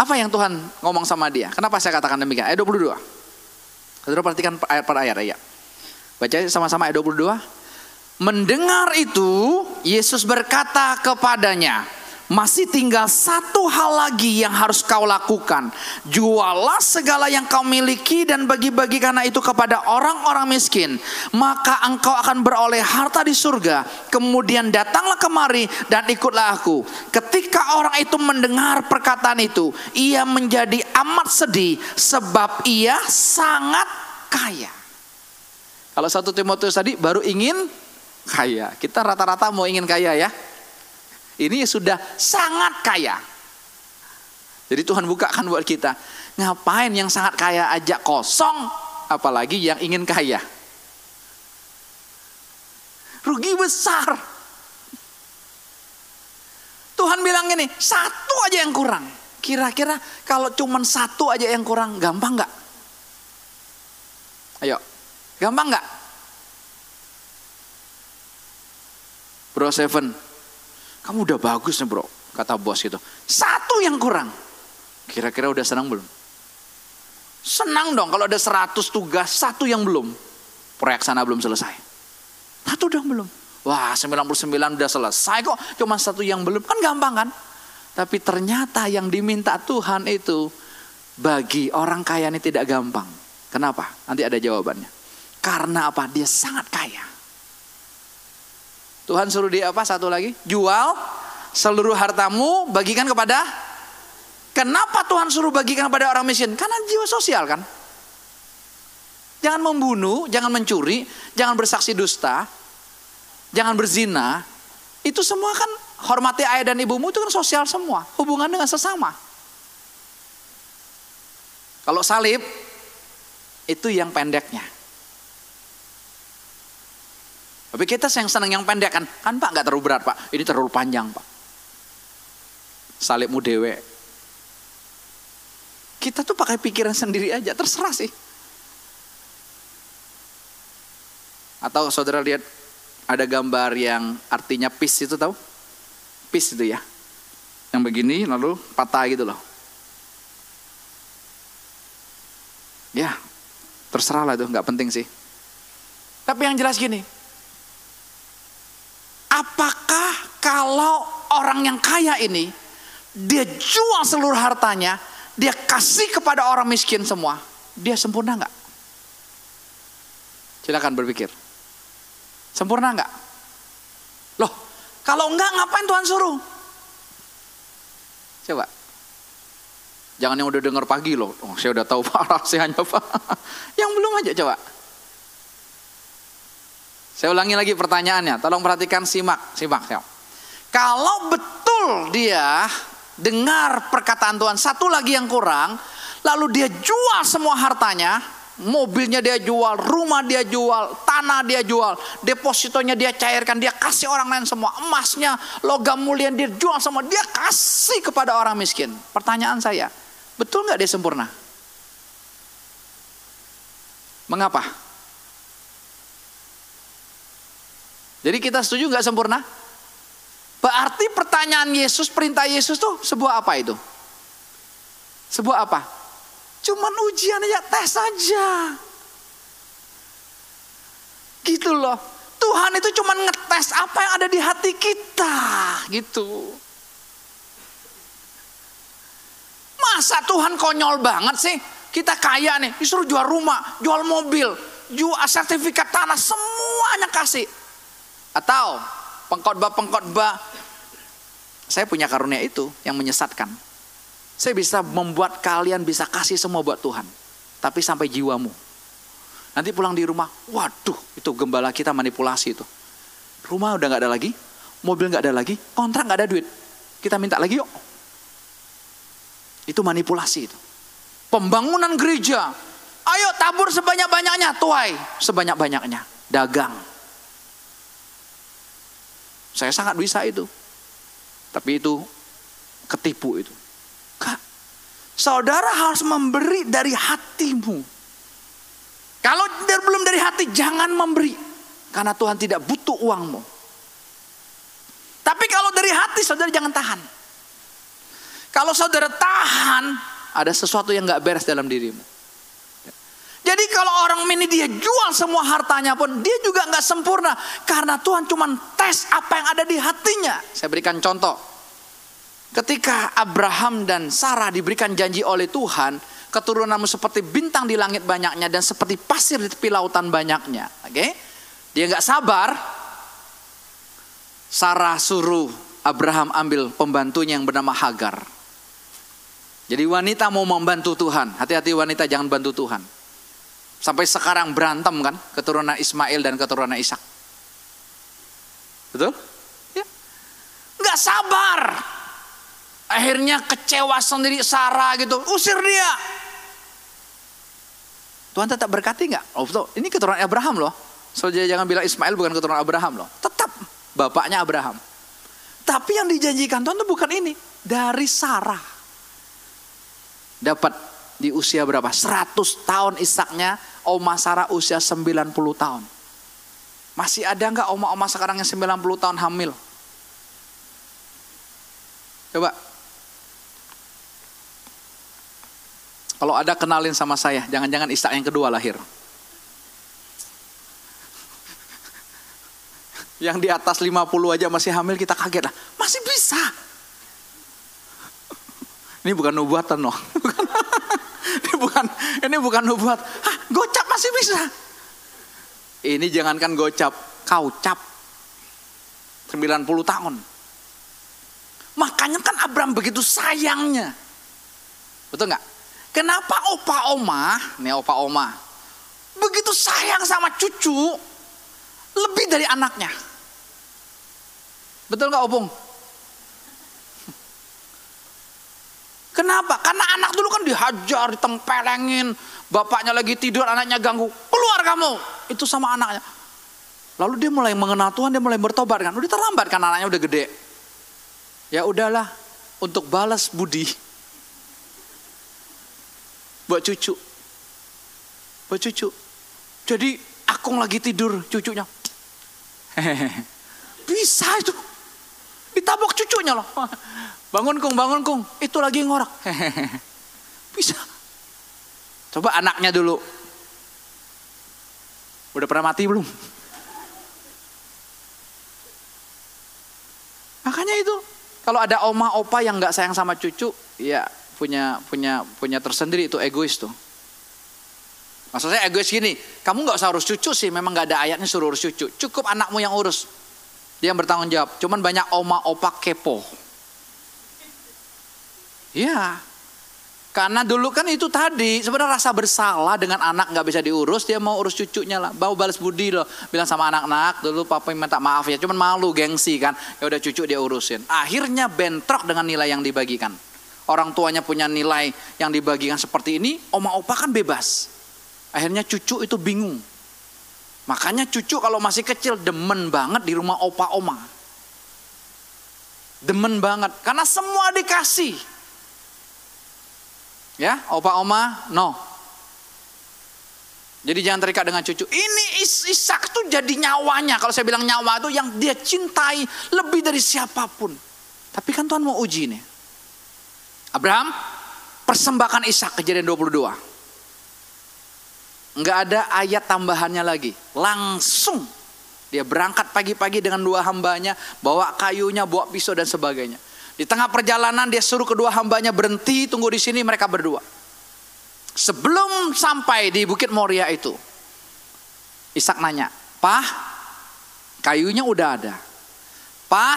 Apa yang Tuhan ngomong sama dia? Kenapa saya katakan demikian? Ayat 22. Saudara perhatikan ayat per ayat ya. Baca sama-sama ayat 22. Mendengar itu, Yesus berkata kepadanya, masih tinggal satu hal lagi yang harus kau lakukan. Jualah segala yang kau miliki dan bagi-bagi karena itu kepada orang-orang miskin. Maka engkau akan beroleh harta di surga. Kemudian datanglah kemari dan ikutlah aku. Ketika orang itu mendengar perkataan itu, ia menjadi amat sedih sebab ia sangat kaya. Kalau satu Timotius tadi baru ingin kaya. Kita rata-rata mau ingin kaya ya. Ini sudah sangat kaya. Jadi Tuhan bukakan buat kita. Ngapain yang sangat kaya aja kosong, apalagi yang ingin kaya. Rugi besar. Tuhan bilang gini, satu aja yang kurang. Kira-kira kalau cuma satu aja yang kurang, gampang nggak? Ayo, gampang nggak? Bro Seven, kamu udah bagus nih bro, kata bos gitu. Satu yang kurang. Kira-kira udah senang belum? Senang dong kalau ada 100 tugas, satu yang belum. Proyek sana belum selesai. Satu dong belum. Wah 99 udah selesai kok, cuma satu yang belum. Kan gampang kan? Tapi ternyata yang diminta Tuhan itu bagi orang kaya ini tidak gampang. Kenapa? Nanti ada jawabannya. Karena apa? Dia sangat kaya. Tuhan suruh dia apa satu lagi? Jual seluruh hartamu bagikan kepada Kenapa Tuhan suruh bagikan kepada orang miskin? Karena jiwa sosial kan. Jangan membunuh, jangan mencuri, jangan bersaksi dusta, jangan berzina. Itu semua kan hormati ayah dan ibumu itu kan sosial semua, hubungan dengan sesama. Kalau salib itu yang pendeknya. Tapi kita yang senang yang pendek kan, kan Pak nggak terlalu berat Pak, ini terlalu panjang Pak. Salibmu dewe. Kita tuh pakai pikiran sendiri aja, terserah sih. Atau saudara lihat ada gambar yang artinya peace itu tahu? Peace itu ya. Yang begini lalu patah gitu loh. Ya, terserah lah itu, nggak penting sih. Tapi yang jelas gini, Apakah kalau orang yang kaya ini dia jual seluruh hartanya, dia kasih kepada orang miskin semua, dia sempurna nggak? Silakan berpikir. Sempurna nggak? Loh, kalau enggak ngapain Tuhan suruh? Coba. Jangan yang udah dengar pagi loh. Oh, saya udah tahu Pak rahasianya Pak. yang belum aja coba. Saya ulangi lagi pertanyaannya, tolong perhatikan simak, simak ya. Kalau betul dia dengar perkataan Tuhan, satu lagi yang kurang, lalu dia jual semua hartanya, mobilnya dia jual, rumah dia jual, tanah dia jual, depositonya dia cairkan, dia kasih orang lain semua, emasnya, logam mulia dia jual semua, dia kasih kepada orang miskin. Pertanyaan saya, betul nggak dia sempurna? Mengapa? Jadi kita setuju nggak sempurna? Berarti pertanyaan Yesus, perintah Yesus tuh sebuah apa itu? Sebuah apa? Cuman ujian aja, tes aja. Gitu loh. Tuhan itu cuman ngetes apa yang ada di hati kita. Gitu. Masa Tuhan konyol banget sih? Kita kaya nih, disuruh jual rumah, jual mobil, jual sertifikat tanah, semuanya kasih. Atau pengkhotbah-pengkhotbah saya punya karunia itu yang menyesatkan. Saya bisa membuat kalian bisa kasih semua buat Tuhan. Tapi sampai jiwamu. Nanti pulang di rumah, waduh itu gembala kita manipulasi itu. Rumah udah gak ada lagi, mobil gak ada lagi, kontrak gak ada duit. Kita minta lagi yuk. Itu manipulasi itu. Pembangunan gereja, ayo tabur sebanyak-banyaknya, tuai sebanyak-banyaknya, dagang. Saya sangat bisa itu. Tapi itu ketipu itu. Kak, saudara harus memberi dari hatimu. Kalau belum dari hati, jangan memberi. Karena Tuhan tidak butuh uangmu. Tapi kalau dari hati, saudara jangan tahan. Kalau saudara tahan, ada sesuatu yang gak beres dalam dirimu. Jadi kalau orang ini dia jual semua hartanya pun dia juga nggak sempurna karena Tuhan cuma tes apa yang ada di hatinya. Saya berikan contoh. Ketika Abraham dan Sarah diberikan janji oleh Tuhan, keturunanmu seperti bintang di langit banyaknya dan seperti pasir di tepi lautan banyaknya. Oke? Okay? Dia nggak sabar. Sarah suruh Abraham ambil pembantunya yang bernama Hagar. Jadi wanita mau membantu Tuhan. Hati-hati wanita jangan bantu Tuhan. Sampai sekarang berantem kan keturunan Ismail dan keturunan Ishak. Betul? Ya. Nggak sabar. Akhirnya kecewa sendiri Sarah gitu, usir dia. Tuhan tetap berkati nggak? Oh betul, ini keturunan Abraham loh. So jangan bilang Ismail bukan keturunan Abraham loh. Tetap bapaknya Abraham. Tapi yang dijanjikan Tuhan itu bukan ini. Dari Sarah. Dapat di usia berapa? 100 tahun Isaknya, Oma Sarah usia 90 tahun. Masih ada nggak oma-oma sekarang yang 90 tahun hamil? Coba Kalau ada kenalin sama saya, jangan-jangan Ishak yang kedua lahir. Yang di atas 50 aja masih hamil kita kaget lah. Masih bisa. Ini bukan nubuatan loh. ini bukan ini bukan nubuat. Hah, gocap masih bisa. Ini jangankan gocap, kau cap. 90 tahun. Makanya kan Abraham begitu sayangnya. Betul nggak? Kenapa opa oma, nih opa oma, begitu sayang sama cucu lebih dari anaknya? Betul nggak opung? Kenapa? Karena anak dulu kan dihajar, ditempelengin, bapaknya lagi tidur, anaknya ganggu, keluar kamu. Itu sama anaknya. Lalu dia mulai mengenal Tuhan, dia mulai bertobat kan. Udah terlambat kan anaknya udah gede. Ya udahlah, untuk balas budi, buat cucu. Buat cucu. Jadi akung lagi tidur cucunya. Bisa itu. Ditabok cucunya loh. Bangun kung, bangun kung. Itu lagi ngorak. Bisa. Coba anaknya dulu. Udah pernah mati belum? Makanya itu. Kalau ada oma opa yang nggak sayang sama cucu, ya punya punya punya tersendiri itu egois tuh. Maksud saya egois gini, kamu nggak usah urus cucu sih, memang nggak ada ayatnya suruh urus cucu. Cukup anakmu yang urus. Dia yang bertanggung jawab. Cuman banyak oma opa kepo. Iya. Karena dulu kan itu tadi sebenarnya rasa bersalah dengan anak nggak bisa diurus, dia mau urus cucunya lah, balas budi loh, bilang sama anak-anak dulu papa minta maaf ya, cuman malu gengsi kan, ya udah cucu dia urusin. Akhirnya bentrok dengan nilai yang dibagikan. Orang tuanya punya nilai yang dibagikan seperti ini, oma opa kan bebas. Akhirnya cucu itu bingung. Makanya cucu kalau masih kecil demen banget di rumah opa oma. Demen banget karena semua dikasih. Ya, opa oma, no. Jadi jangan terikat dengan cucu. Ini Is Ishak tuh jadi nyawanya. Kalau saya bilang nyawa itu yang dia cintai lebih dari siapa pun. Tapi kan Tuhan mau uji nih. Abraham persembahkan Ishak kejadian 22. Enggak ada ayat tambahannya lagi. Langsung dia berangkat pagi-pagi dengan dua hambanya, bawa kayunya, bawa pisau dan sebagainya. Di tengah perjalanan dia suruh kedua hambanya berhenti, tunggu di sini mereka berdua. Sebelum sampai di Bukit Moria itu, Ishak nanya, Pah, kayunya udah ada. Pah,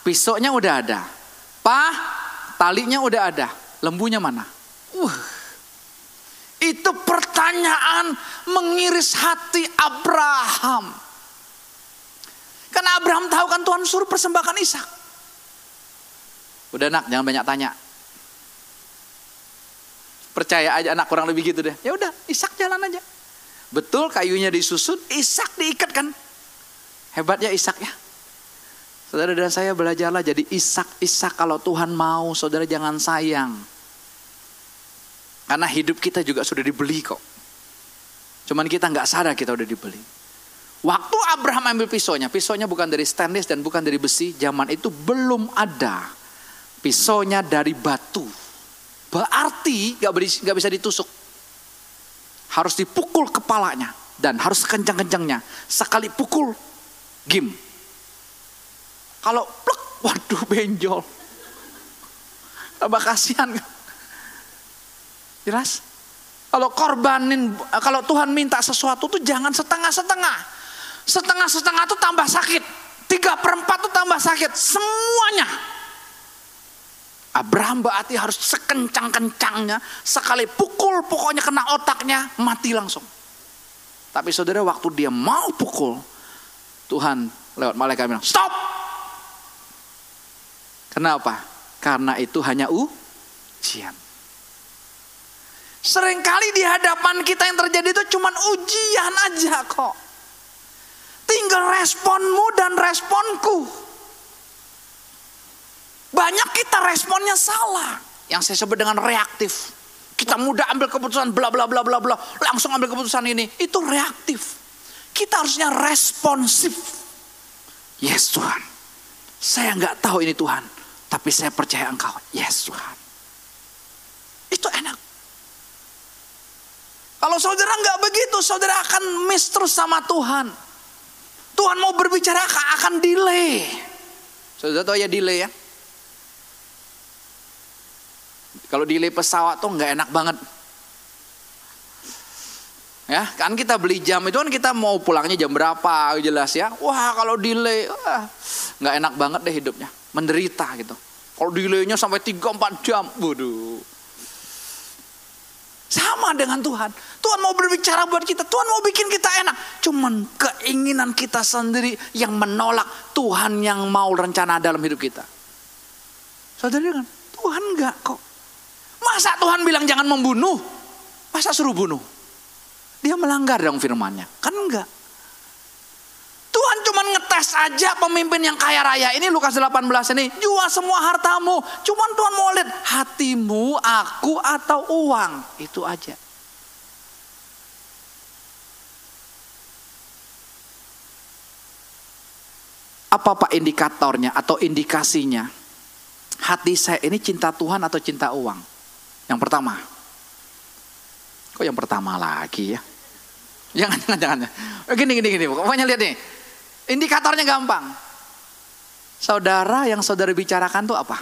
pisaunya udah ada. Pah, talinya udah ada. Lembunya mana? Uh, itu pertanyaan mengiris hati Abraham. Karena Abraham tahu kan Tuhan suruh persembahkan Ishak. Udah nak, jangan banyak tanya. Percaya aja anak kurang lebih gitu deh. Ya udah, Ishak jalan aja. Betul kayunya disusun, Ishak diikat kan. Hebatnya Ishak ya. Saudara dan saya belajarlah jadi Ishak, Ishak kalau Tuhan mau, saudara jangan sayang. Karena hidup kita juga sudah dibeli kok. Cuman kita nggak sadar kita udah dibeli. Waktu Abraham ambil pisaunya, pisaunya bukan dari stainless dan bukan dari besi. Zaman itu belum ada pisaunya dari batu. Berarti gak, gak bisa ditusuk. Harus dipukul kepalanya. Dan harus kencang-kencangnya. Sekali pukul, gim. Kalau plek, waduh benjol. Tambah kasihan. Jelas? Kalau korbanin, kalau Tuhan minta sesuatu tuh jangan setengah-setengah. Setengah-setengah tuh tambah sakit. Tiga perempat tuh tambah sakit. Semuanya. Abraham berarti harus sekencang-kencangnya. Sekali pukul pokoknya kena otaknya mati langsung. Tapi saudara waktu dia mau pukul. Tuhan lewat malaikat bilang stop. Kenapa? Karena itu hanya ujian. Seringkali di hadapan kita yang terjadi itu cuma ujian aja kok. Tinggal responmu dan responku. Banyak kita responnya salah. Yang saya sebut dengan reaktif. Kita mudah ambil keputusan bla bla bla bla bla. Langsung ambil keputusan ini. Itu reaktif. Kita harusnya responsif. Yes Tuhan. Saya nggak tahu ini Tuhan. Tapi saya percaya engkau. Yes Tuhan. Itu enak. Kalau saudara nggak begitu, saudara akan miss terus sama Tuhan. Tuhan mau berbicara akan delay. Saudara tahu ya delay ya? Kalau delay pesawat tuh nggak enak banget. Ya, kan kita beli jam itu kan kita mau pulangnya jam berapa jelas ya. Wah, kalau delay nggak enak banget deh hidupnya. Menderita gitu. Kalau delaynya sampai 3-4 jam, waduh. Sama dengan Tuhan. Tuhan mau berbicara buat kita. Tuhan mau bikin kita enak. Cuman keinginan kita sendiri yang menolak Tuhan yang mau rencana dalam hidup kita. Saudara kan, Tuhan enggak kok. Masa Tuhan bilang jangan membunuh? Masa suruh bunuh? Dia melanggar dong firmannya. Kan enggak. Tuhan cuma ngetes aja pemimpin yang kaya raya ini Lukas 18 ini jual semua hartamu. Cuman Tuhan mau lihat hatimu, aku atau uang. Itu aja. Apa pak indikatornya atau indikasinya? Hati saya ini cinta Tuhan atau cinta uang? Yang pertama. Kok yang pertama lagi ya? Jangan, jangan, jangan. Gini, gini, gini. Pokoknya lihat nih. Indikatornya gampang. Saudara yang saudara bicarakan tuh apa?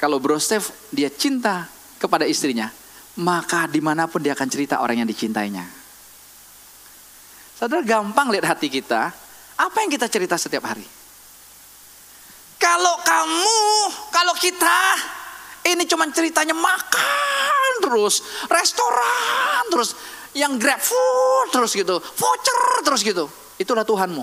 Kalau Bro Steve dia cinta kepada istrinya, maka di mana pun dia akan cerita orang yang dicintainya. Saudara gampang lihat hati kita, apa yang kita cerita setiap hari? Kalau kamu, kalau kita ini cuma ceritanya makan terus, restoran terus, yang grab food terus gitu, voucher terus gitu. Itulah Tuhanmu.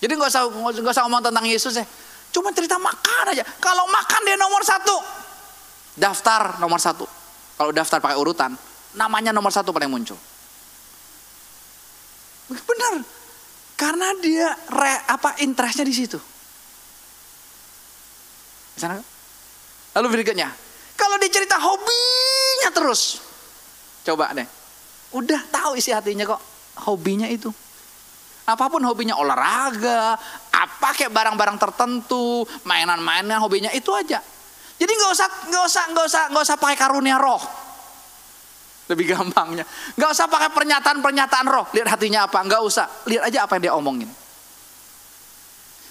Jadi nggak usah nggak usah ngomong tentang Yesus ya. Cuma cerita makan aja. Kalau makan dia nomor satu. Daftar nomor satu. Kalau daftar pakai urutan, namanya nomor satu paling muncul. Benar. Karena dia re, apa interestnya di situ. Lalu berikutnya, kalau dia cerita hobinya terus, coba deh, udah tahu isi hatinya kok, hobinya itu. Apa pun hobinya olahraga, apa kayak barang-barang tertentu, mainan-mainan hobinya itu aja. Jadi nggak usah nggak usah nggak usah nggak usah pakai karunia roh. Lebih gampangnya, nggak usah pakai pernyataan-pernyataan roh. Lihat hatinya apa, nggak usah. Lihat aja apa yang dia omongin.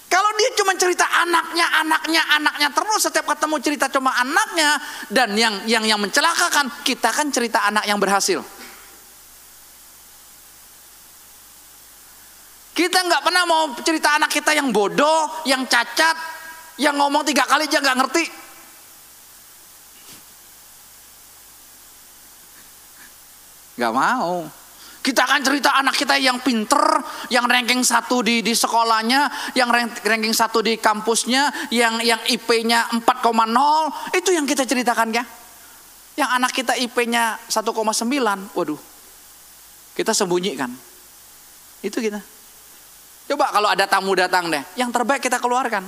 Kalau dia cuma cerita anaknya, anaknya, anaknya terus setiap ketemu cerita cuma anaknya dan yang yang yang mencelakakan kita kan cerita anak yang berhasil. Kita nggak pernah mau cerita anak kita yang bodoh, yang cacat, yang ngomong tiga kali aja nggak ngerti. Gak mau. Kita akan cerita anak kita yang pinter, yang ranking satu di, di sekolahnya, yang ranking satu di kampusnya, yang yang IP-nya 4,0, itu yang kita ceritakan ya. Yang anak kita IP-nya 1,9, waduh, kita sembunyikan. Itu kita. Coba kalau ada tamu datang deh, yang terbaik kita keluarkan.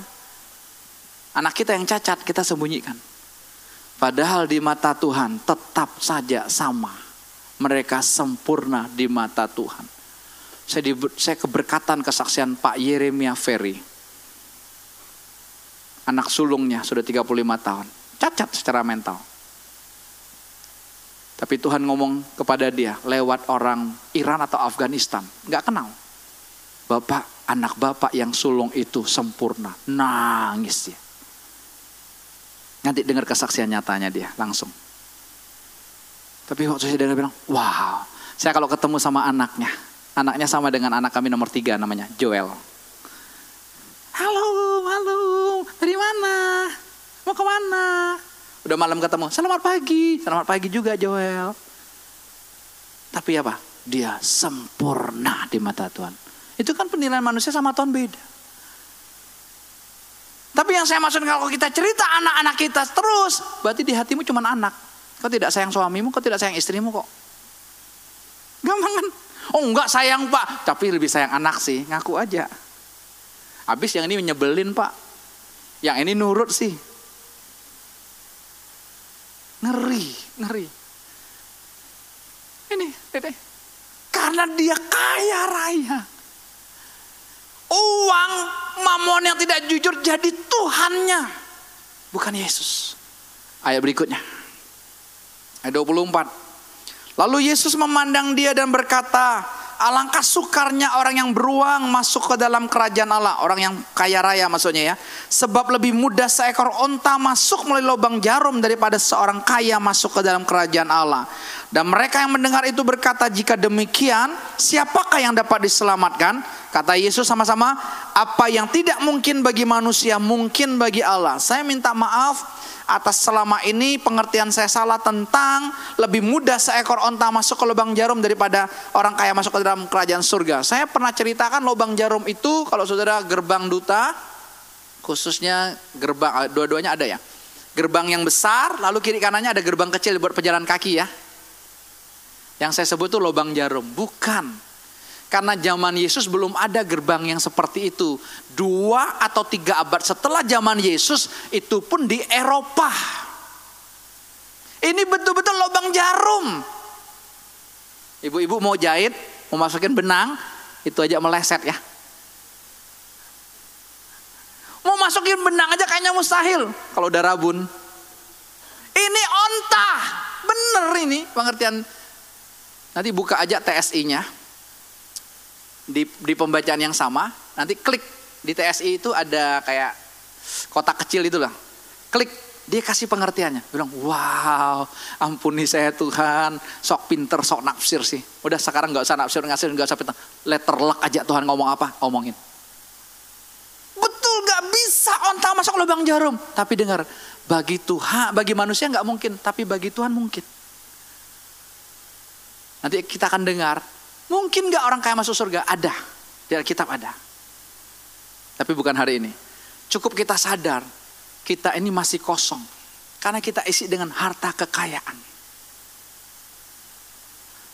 Anak kita yang cacat kita sembunyikan. Padahal di mata Tuhan tetap saja sama mereka sempurna di mata Tuhan. Saya, di, saya keberkatan kesaksian Pak Yeremia Ferry. Anak sulungnya sudah 35 tahun. Cacat secara mental. Tapi Tuhan ngomong kepada dia lewat orang Iran atau Afghanistan. Nggak kenal. Bapak, anak bapak yang sulung itu sempurna. Nangis dia. Nanti dengar kesaksian nyatanya dia langsung. Tapi waktu saya dengar bilang, wow, saya kalau ketemu sama anaknya, anaknya sama dengan anak kami nomor tiga namanya Joel. Halo, halo, dari mana? Mau ke mana? Udah malam ketemu, selamat pagi, selamat pagi juga Joel. Tapi apa? Dia sempurna di mata Tuhan. Itu kan penilaian manusia sama Tuhan beda. Tapi yang saya maksud kalau kita cerita anak-anak kita terus, berarti di hatimu cuma anak. Kau tidak sayang suamimu, kau tidak sayang istrimu kok. Gampang kan? Oh enggak sayang pak, tapi lebih sayang anak sih, ngaku aja. Habis yang ini menyebelin pak, yang ini nurut sih. Ngeri, ngeri. Ini, dede. Karena dia kaya raya. Uang mamon yang tidak jujur jadi Tuhannya. Bukan Yesus. Ayat berikutnya. Ayat 24. Lalu Yesus memandang dia dan berkata, Alangkah sukarnya orang yang beruang masuk ke dalam kerajaan Allah. Orang yang kaya raya maksudnya ya. Sebab lebih mudah seekor onta masuk melalui lubang jarum daripada seorang kaya masuk ke dalam kerajaan Allah. Dan mereka yang mendengar itu berkata, jika demikian siapakah yang dapat diselamatkan? Kata Yesus sama-sama, apa yang tidak mungkin bagi manusia mungkin bagi Allah. Saya minta maaf atas selama ini pengertian saya salah tentang lebih mudah seekor onta masuk ke lubang jarum daripada orang kaya masuk ke dalam kerajaan surga. Saya pernah ceritakan lubang jarum itu kalau saudara gerbang duta, khususnya gerbang, dua-duanya ada ya. Gerbang yang besar, lalu kiri kanannya ada gerbang kecil buat pejalan kaki ya. Yang saya sebut itu lubang jarum, bukan karena zaman Yesus belum ada gerbang yang seperti itu. Dua atau tiga abad setelah zaman Yesus itu pun di Eropa. Ini betul-betul lubang jarum. Ibu-ibu mau jahit, mau masukin benang, itu aja meleset ya. Mau masukin benang aja kayaknya mustahil kalau udah rabun. Ini onta, bener ini pengertian. Nanti buka aja TSI-nya di, di pembacaan yang sama, nanti klik di TSI itu ada kayak kotak kecil itulah. Klik, dia kasih pengertiannya. Bilang, wow, ampuni saya Tuhan, sok pinter, sok nafsir sih. Udah sekarang nggak usah nafsir, ngasih nggak usah pinter. Letter luck aja Tuhan ngomong apa, omongin. Betul gak lubang jarum. Tapi dengar, bagi Tuhan, bagi manusia nggak mungkin, tapi bagi Tuhan mungkin. Nanti kita akan dengar, mungkin nggak orang kaya masuk surga? Ada, di Alkitab ada. Tapi bukan hari ini. Cukup kita sadar, kita ini masih kosong. Karena kita isi dengan harta kekayaan.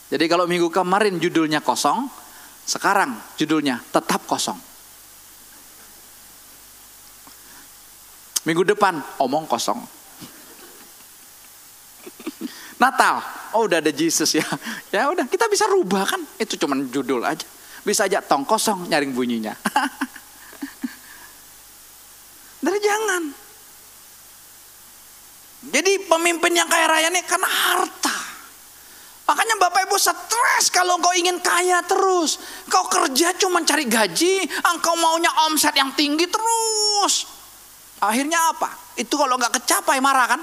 Jadi kalau minggu kemarin judulnya kosong, sekarang judulnya tetap kosong. Minggu depan omong kosong. Natal, oh udah ada Jesus ya. Ya udah, kita bisa rubah kan. Itu cuma judul aja. Bisa aja tong kosong nyaring bunyinya. Dari jangan. Jadi pemimpin yang kaya raya ini karena harta. Makanya Bapak Ibu stres kalau kau ingin kaya terus. Kau kerja cuma cari gaji, engkau maunya omset yang tinggi terus. Akhirnya apa? Itu kalau nggak kecapai marah kan?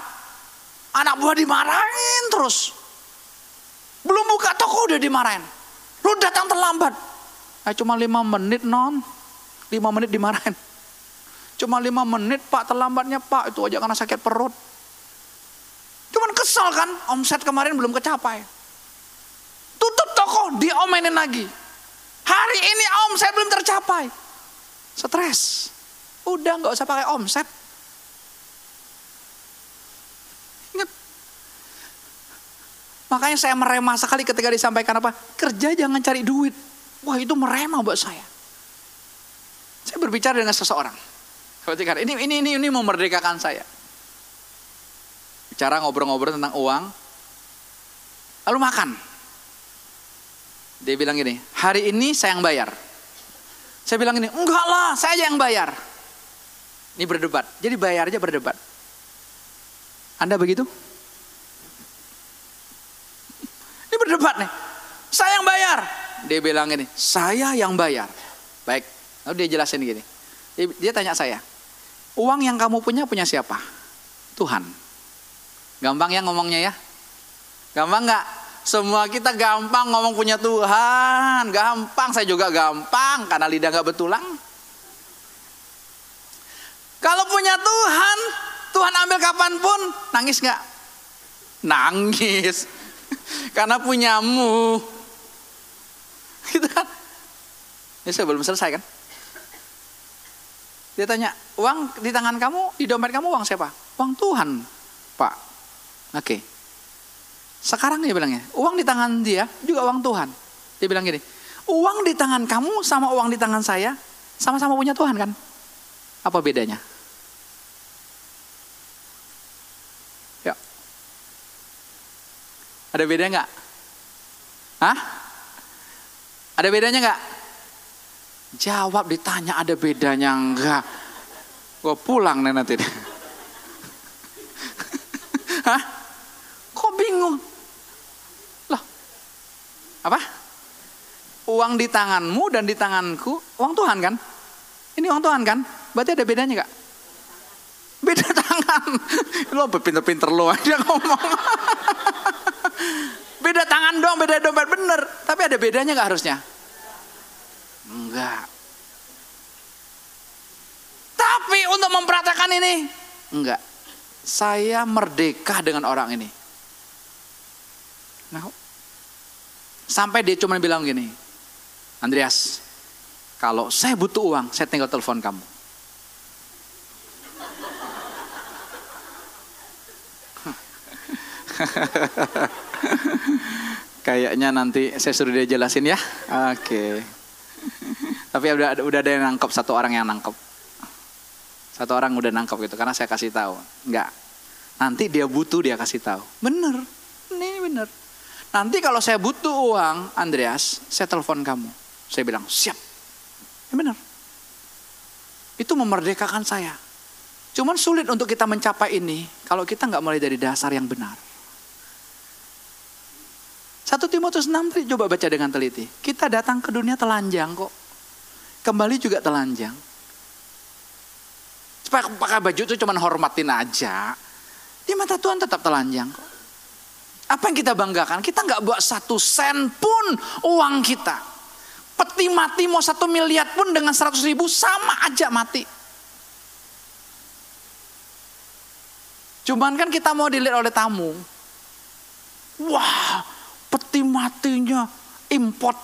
Anak buah dimarahin terus. Belum buka toko udah dimarahin. Lu datang terlambat. Eh, cuma lima menit non. Lima menit dimarahin. Cuma lima menit pak terlambatnya pak. Itu aja karena sakit perut. Cuman kesel kan. Omset kemarin belum kecapai. Tutup toko diomenin lagi. Hari ini omset belum tercapai. Stres. Udah nggak usah pakai omset. Makanya saya meremah sekali ketika disampaikan apa? Kerja jangan cari duit. Wah itu meremah buat saya. Saya berbicara dengan seseorang. Ini ini ini ini memerdekakan saya. Bicara ngobrol-ngobrol tentang uang. Lalu makan. Dia bilang gini, hari ini saya yang bayar. Saya bilang gini, enggak lah, saya aja yang bayar. Ini berdebat, jadi bayar aja berdebat. Anda begitu? Ini berdebat nih. Saya yang bayar. Dia bilang gini, saya yang bayar. Baik, lalu dia jelasin gini. Dia, dia tanya saya, uang yang kamu punya punya siapa? Tuhan. Gampang ya ngomongnya ya? Gampang nggak? Semua kita gampang ngomong punya Tuhan, gampang. Saya juga gampang karena lidah nggak betulang. Kalau punya Tuhan, Tuhan ambil kapan pun, nangis nggak? Nangis, karena punyamu. Gitu kan? Ini saya belum selesai kan? Dia tanya, uang di tangan kamu, di dompet kamu uang siapa? Uang Tuhan, Pak. Oke. Okay. Sekarang dia bilangnya, uang di tangan dia juga uang Tuhan. Dia bilang gini, uang di tangan kamu sama uang di tangan saya sama-sama punya Tuhan kan? Apa bedanya? Ada bedanya nggak? Hah? Ada bedanya nggak? Jawab ditanya ada bedanya enggak? Gue pulang nih nanti. Hah? Kok bingung? apa? Uang di tanganmu dan di tanganku, uang Tuhan kan? Ini uang Tuhan kan? Berarti ada bedanya nggak? Beda tangan. Lo pinter-pinter lo aja ngomong. Beda tangan dong, beda dompet bener. Tapi ada bedanya nggak harusnya? Enggak. Tapi untuk mempraktekkan ini, enggak. Saya merdeka dengan orang ini. Nah, Sampai dia cuma bilang gini, Andreas, kalau saya butuh uang, saya tinggal telepon kamu. Kayaknya nanti saya suruh dia jelasin ya. Oke. Tapi udah udah ada yang nangkep satu orang yang nangkep. Satu orang udah nangkep gitu karena saya kasih tahu. Enggak. Nanti dia butuh dia kasih tahu. Bener. Ini bener. Nanti kalau saya butuh uang, Andreas, saya telepon kamu. Saya bilang, siap. Ya benar. Itu memerdekakan saya. Cuman sulit untuk kita mencapai ini kalau kita nggak mulai dari dasar yang benar. Satu Timotius 6 tadi coba baca dengan teliti. Kita datang ke dunia telanjang kok. Kembali juga telanjang. Supaya pakai baju itu cuma hormatin aja. Di mata Tuhan tetap telanjang kok. Apa yang kita banggakan? Kita nggak buat satu sen pun uang kita. Peti mati mau satu miliar pun dengan seratus ribu sama aja mati. Cuman kan kita mau dilihat oleh tamu. Wah, peti matinya import.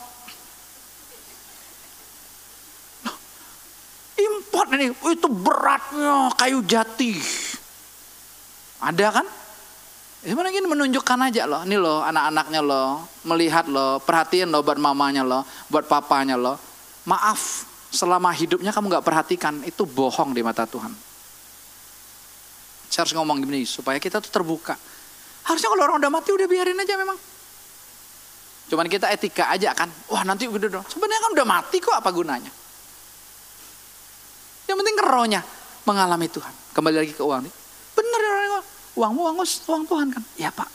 Import ini, itu beratnya kayu jati. Ada kan? Gimana gini menunjukkan aja loh, ini loh anak-anaknya loh, melihat loh, perhatian loh buat mamanya loh, buat papanya loh. Maaf, selama hidupnya kamu gak perhatikan, itu bohong di mata Tuhan. Saya harus ngomong gini supaya kita tuh terbuka. Harusnya kalau orang udah mati udah biarin aja memang. Cuman kita etika aja kan. Wah nanti udah dong. Sebenarnya kan udah mati kok apa gunanya. Yang penting kerohnya mengalami Tuhan. Kembali lagi ke uang. Bener ya orang uangmu uang, uang Tuhan kan. Ya pak.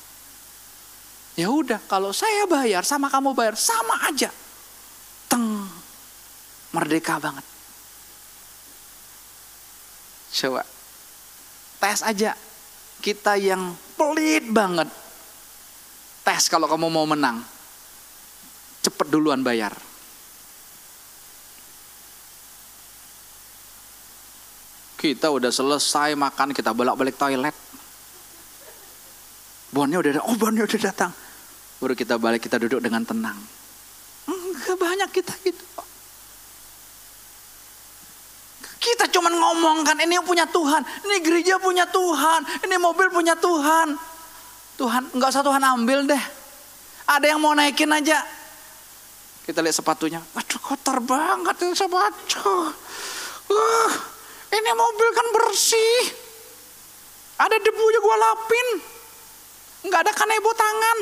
Ya udah kalau saya bayar sama kamu bayar sama aja. Teng. Merdeka banget. Coba. Tes aja. Kita yang pelit banget. Tes kalau kamu mau menang. Cepet duluan bayar. Kita udah selesai makan, kita bolak-balik toilet. Bonnya udah datang, oh bonnya udah datang. Baru kita balik, kita duduk dengan tenang. Enggak banyak kita gitu. Kita cuman ngomong kan ini punya Tuhan, ini gereja punya Tuhan, ini mobil punya Tuhan. Tuhan, nggak usah Tuhan ambil deh. Ada yang mau naikin aja. Kita lihat sepatunya, aduh kotor banget ini sepatu. Uh, ini mobil kan bersih. Ada debunya gua lapin. Nggak ada kanebo tangan.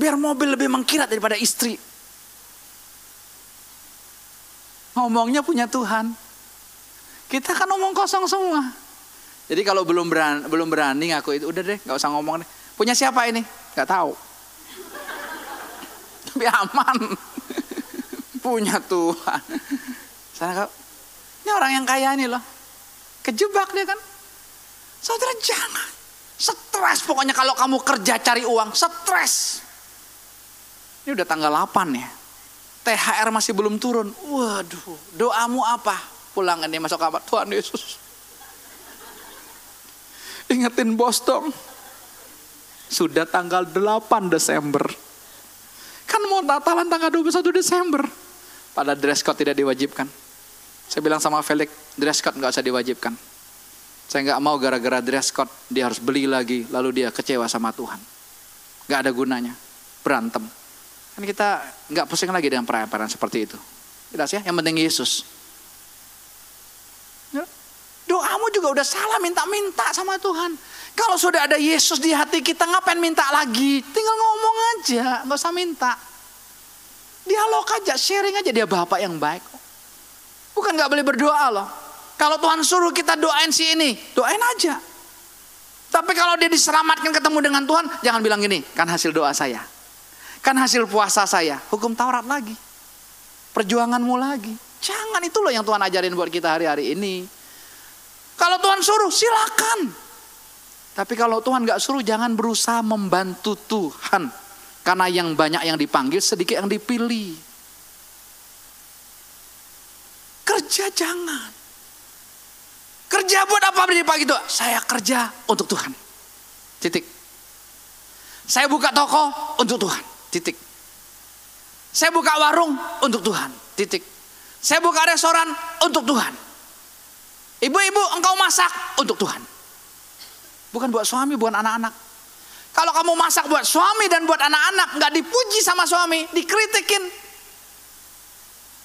Biar mobil lebih mengkirat daripada istri. Ngomongnya punya Tuhan. Kita kan ngomong kosong semua. Jadi kalau belum berani, belum berani ngaku itu, udah deh, nggak usah ngomong deh. Punya siapa ini? Gak tahu. Tapi aman. punya Tuhan. Sana kau, ini orang yang kaya ini loh. Kejebak dia kan. Saudara jangan. Stres pokoknya kalau kamu kerja cari uang, stres. Ini udah tanggal 8 ya. THR masih belum turun. Waduh, doamu apa? Pulang ini masuk kamar, Tuhan Yesus. Ingetin bos dong. Sudah tanggal 8 Desember. Kan mau Natalan tanggal 21 Desember. Pada dress code tidak diwajibkan. Saya bilang sama Felix, dress code nggak usah diwajibkan. Saya nggak mau gara-gara dress code dia harus beli lagi, lalu dia kecewa sama Tuhan. Nggak ada gunanya, berantem. Kan kita nggak pusing lagi dengan perayaan seperti itu. Jelas ya, yang penting Yesus. Ya, doamu juga udah salah minta-minta sama Tuhan. Kalau sudah ada Yesus di hati kita, ngapain minta lagi? Tinggal ngomong aja, nggak usah minta. Dialog aja, sharing aja dia Bapak yang baik. Bukan nggak boleh berdoa loh. Kalau Tuhan suruh kita doain si ini, doain aja. Tapi kalau dia diselamatkan ketemu dengan Tuhan, jangan bilang gini, kan hasil doa saya. Kan hasil puasa saya, hukum Taurat lagi. Perjuanganmu lagi. Jangan itu loh yang Tuhan ajarin buat kita hari-hari ini. Kalau Tuhan suruh silakan. Tapi kalau Tuhan gak suruh jangan berusaha membantu Tuhan. Karena yang banyak yang dipanggil sedikit yang dipilih. Kerja jangan. Kerja buat apa di pagi itu? Saya kerja untuk Tuhan. Titik. Saya buka toko untuk Tuhan. Titik. Saya buka warung untuk Tuhan. Titik. Saya buka restoran untuk Tuhan. Ibu-ibu engkau masak untuk Tuhan. Bukan buat suami, bukan anak-anak. Kalau kamu masak buat suami dan buat anak-anak, nggak dipuji sama suami, dikritikin.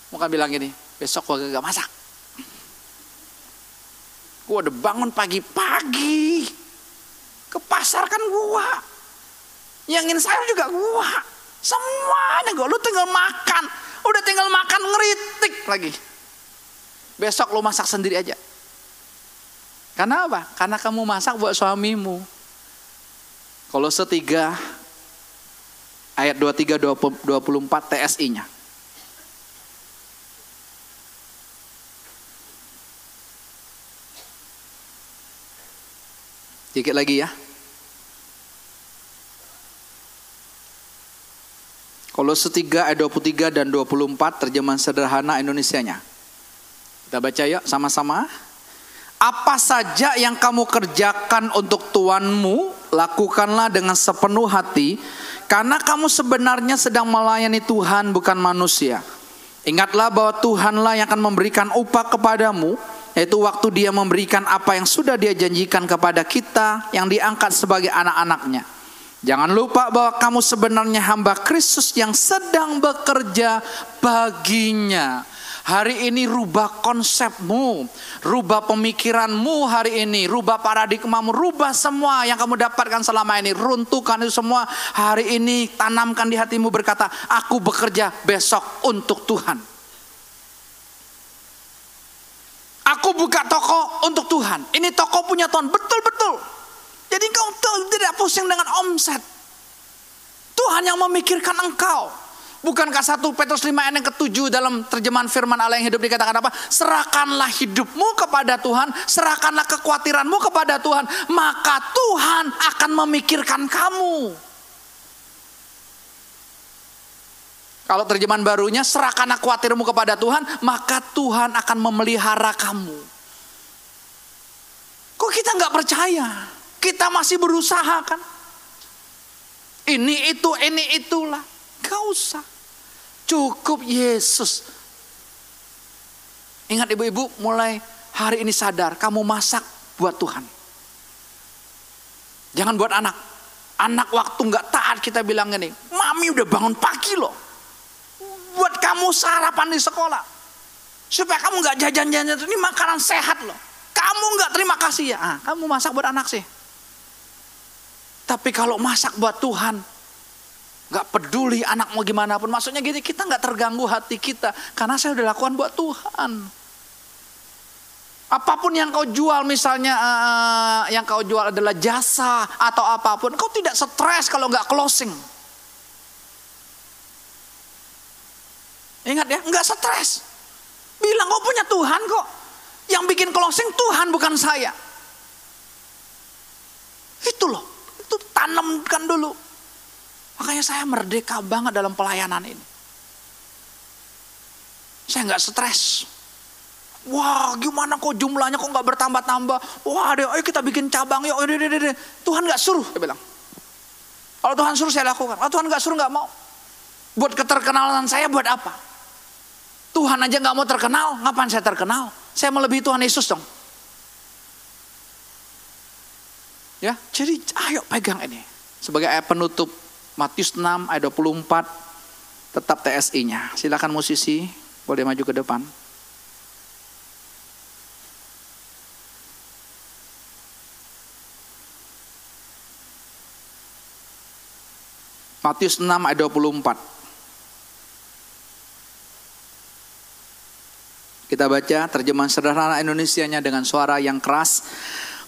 Bukan bilang gini, besok gua gak masak. Gua udah bangun pagi-pagi. Ke pasar kan gua. Yang ingin sayur juga gua. Semuanya gue, lu tinggal makan. Udah tinggal makan ngeritik lagi. Besok lu masak sendiri aja. Karena apa? Karena kamu masak buat suamimu. Kalau setiga ayat 23 24 TSI-nya. Dikit lagi ya. Kolose 3 ayat 23 dan 24 terjemahan sederhana Indonesianya. Kita baca yuk sama-sama. Apa saja yang kamu kerjakan untuk Tuanmu, lakukanlah dengan sepenuh hati, karena kamu sebenarnya sedang melayani Tuhan bukan manusia. Ingatlah bahwa Tuhanlah yang akan memberikan upah kepadamu, yaitu waktu dia memberikan apa yang sudah dia janjikan kepada kita yang diangkat sebagai anak-anaknya. Jangan lupa bahwa kamu sebenarnya hamba Kristus yang sedang bekerja baginya. Hari ini rubah konsepmu, rubah pemikiranmu hari ini, rubah paradigmamu, rubah semua yang kamu dapatkan selama ini. Runtuhkan itu semua hari ini, tanamkan di hatimu berkata, aku bekerja besok untuk Tuhan. Aku buka toko untuk Tuhan. Ini toko punya Tuhan, betul-betul. Jadi engkau tidak pusing dengan omset. Tuhan yang memikirkan engkau. Bukankah satu Petrus 5 ayat yang ketujuh dalam terjemahan firman Allah yang hidup dikatakan apa? Serahkanlah hidupmu kepada Tuhan, serahkanlah kekhawatiranmu kepada Tuhan, maka Tuhan akan memikirkan kamu. Kalau terjemahan barunya, serahkanlah khawatirmu kepada Tuhan, maka Tuhan akan memelihara kamu. Kok kita nggak percaya? Kita masih berusaha kan? Ini itu, ini itulah. Gak usah. Cukup Yesus. Ingat ibu-ibu mulai hari ini sadar kamu masak buat Tuhan. Jangan buat anak. Anak waktu nggak taat kita bilang gini, mami udah bangun pagi loh. Buat kamu sarapan di sekolah. Supaya kamu nggak jajan-jajan ini makanan sehat loh. Kamu nggak terima kasih ya. Ah, kamu masak buat anak sih. Tapi kalau masak buat Tuhan, Gak peduli anak mau gimana pun. Maksudnya gini, kita gak terganggu hati kita. Karena saya udah lakukan buat Tuhan. Apa pun yang kau jual misalnya uh, yang kau jual adalah jasa atau apa pun, kau tidak stres kalau nggak closing. Ingat ya, nggak stres. Bilang kau punya Tuhan kok. Yang bikin closing Tuhan bukan saya. Itu loh, itu tanamkan dulu. Makanya saya merdeka banget dalam pelayanan ini. Saya nggak stres. Wah gimana kok jumlahnya kok nggak bertambah-tambah. Wah deh, ayo kita bikin cabang yuk. Deh, deh, deh. Tuhan nggak suruh, dia bilang. Kalau Tuhan suruh saya lakukan. Kalau Tuhan nggak suruh nggak mau. Buat keterkenalan saya buat apa? Tuhan aja nggak mau terkenal, ngapain saya terkenal? Saya melebihi Tuhan Yesus dong. Ya, jadi ayo pegang ini sebagai penutup Matius 6 ayat 24 tetap TSI-nya. Silakan musisi boleh maju ke depan. Matius 6 ayat 24. Kita baca terjemahan sederhana Indonesianya dengan suara yang keras.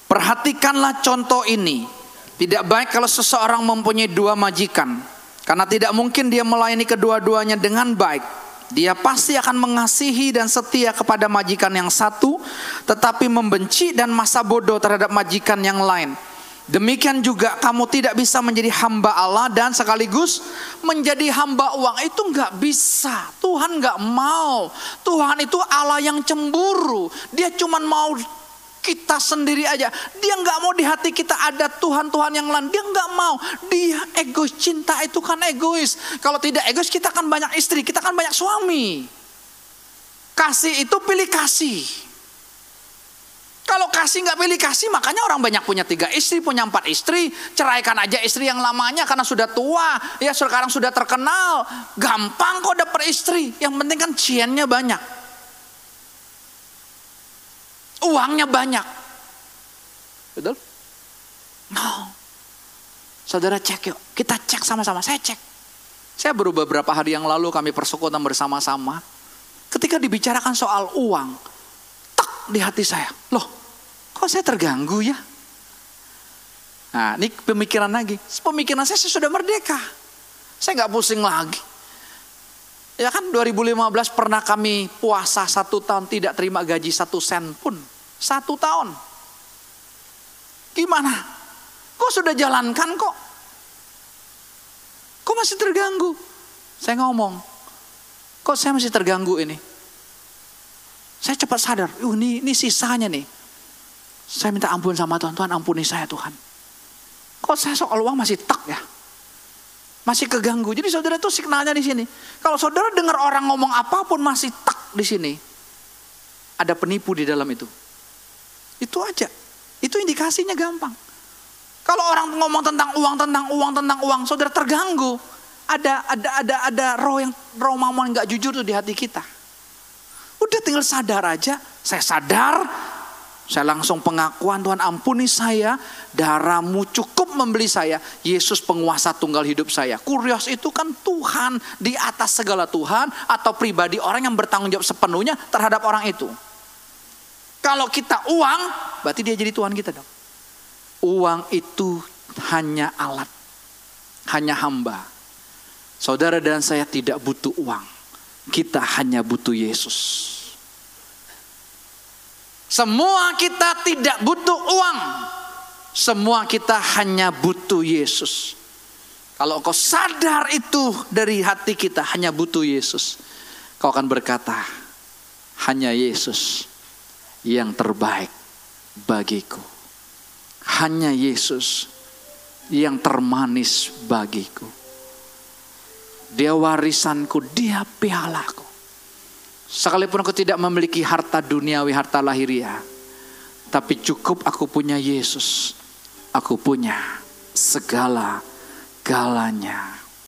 Perhatikanlah contoh ini. Tidak baik kalau seseorang mempunyai dua majikan, karena tidak mungkin dia melayani kedua-duanya dengan baik. Dia pasti akan mengasihi dan setia kepada majikan yang satu, tetapi membenci dan masa bodoh terhadap majikan yang lain. Demikian juga kamu tidak bisa menjadi hamba Allah dan sekaligus menjadi hamba uang itu nggak bisa. Tuhan nggak mau. Tuhan itu Allah yang cemburu. Dia cuma mau kita sendiri aja. Dia nggak mau di hati kita ada Tuhan-Tuhan yang lain. Dia nggak mau. Dia egois. Cinta itu kan egois. Kalau tidak egois kita kan banyak istri, kita kan banyak suami. Kasih itu pilih kasih. Kalau kasih nggak pilih kasih, makanya orang banyak punya tiga istri, punya empat istri. Ceraikan aja istri yang lamanya karena sudah tua, ya sekarang sudah terkenal. Gampang kok dapet istri. Yang penting kan ciennya banyak. Uangnya banyak. Betul? No. Saudara cek yuk. Kita cek sama-sama. Saya cek. Saya baru beberapa hari yang lalu kami persekutuan bersama-sama. Ketika dibicarakan soal uang. Tak di hati saya. Loh kok saya terganggu ya? Nah ini pemikiran lagi. Pemikiran saya, saya sudah merdeka. Saya nggak pusing lagi. Ya kan 2015 pernah kami puasa satu tahun tidak terima gaji satu sen pun. Satu tahun. Gimana? Kok sudah jalankan kok? Kok masih terganggu? Saya ngomong, kok saya masih terganggu ini? Saya cepat sadar, uh, ini, ini sisanya nih. Saya minta ampun sama Tuhan, Tuhan ampuni saya Tuhan. Kok saya soal uang masih tak ya? Masih keganggu. Jadi saudara itu signalnya di sini. Kalau saudara dengar orang ngomong apa pun masih tak di sini. Ada penipu di dalam itu. Itu aja. Itu indikasinya gampang. Kalau orang ngomong tentang uang, tentang uang, tentang uang, saudara terganggu. Ada ada ada ada roh yang roh mamon nggak jujur tuh di hati kita. Udah tinggal sadar aja. Saya sadar saya langsung pengakuan Tuhan ampuni saya, darahmu cukup membeli saya. Yesus penguasa tunggal hidup saya. Kurios itu kan Tuhan di atas segala Tuhan atau pribadi orang yang bertanggung jawab sepenuhnya terhadap orang itu. Kalau kita uang, berarti dia jadi Tuhan kita dong. Uang itu hanya alat, hanya hamba. Saudara dan saya tidak butuh uang. Kita hanya butuh Yesus. Semua kita tidak butuh uang. Semua kita hanya butuh Yesus. Kalau kau sadar itu dari hati kita hanya butuh Yesus. Kau akan berkata, hanya Yesus yang terbaik bagiku. Hanya Yesus yang termanis bagiku. Dia warisanku, dia pialaku. Sekalipun aku tidak memiliki harta duniawi, harta lahiriah. Tapi cukup aku punya Yesus. Aku punya segala galanya.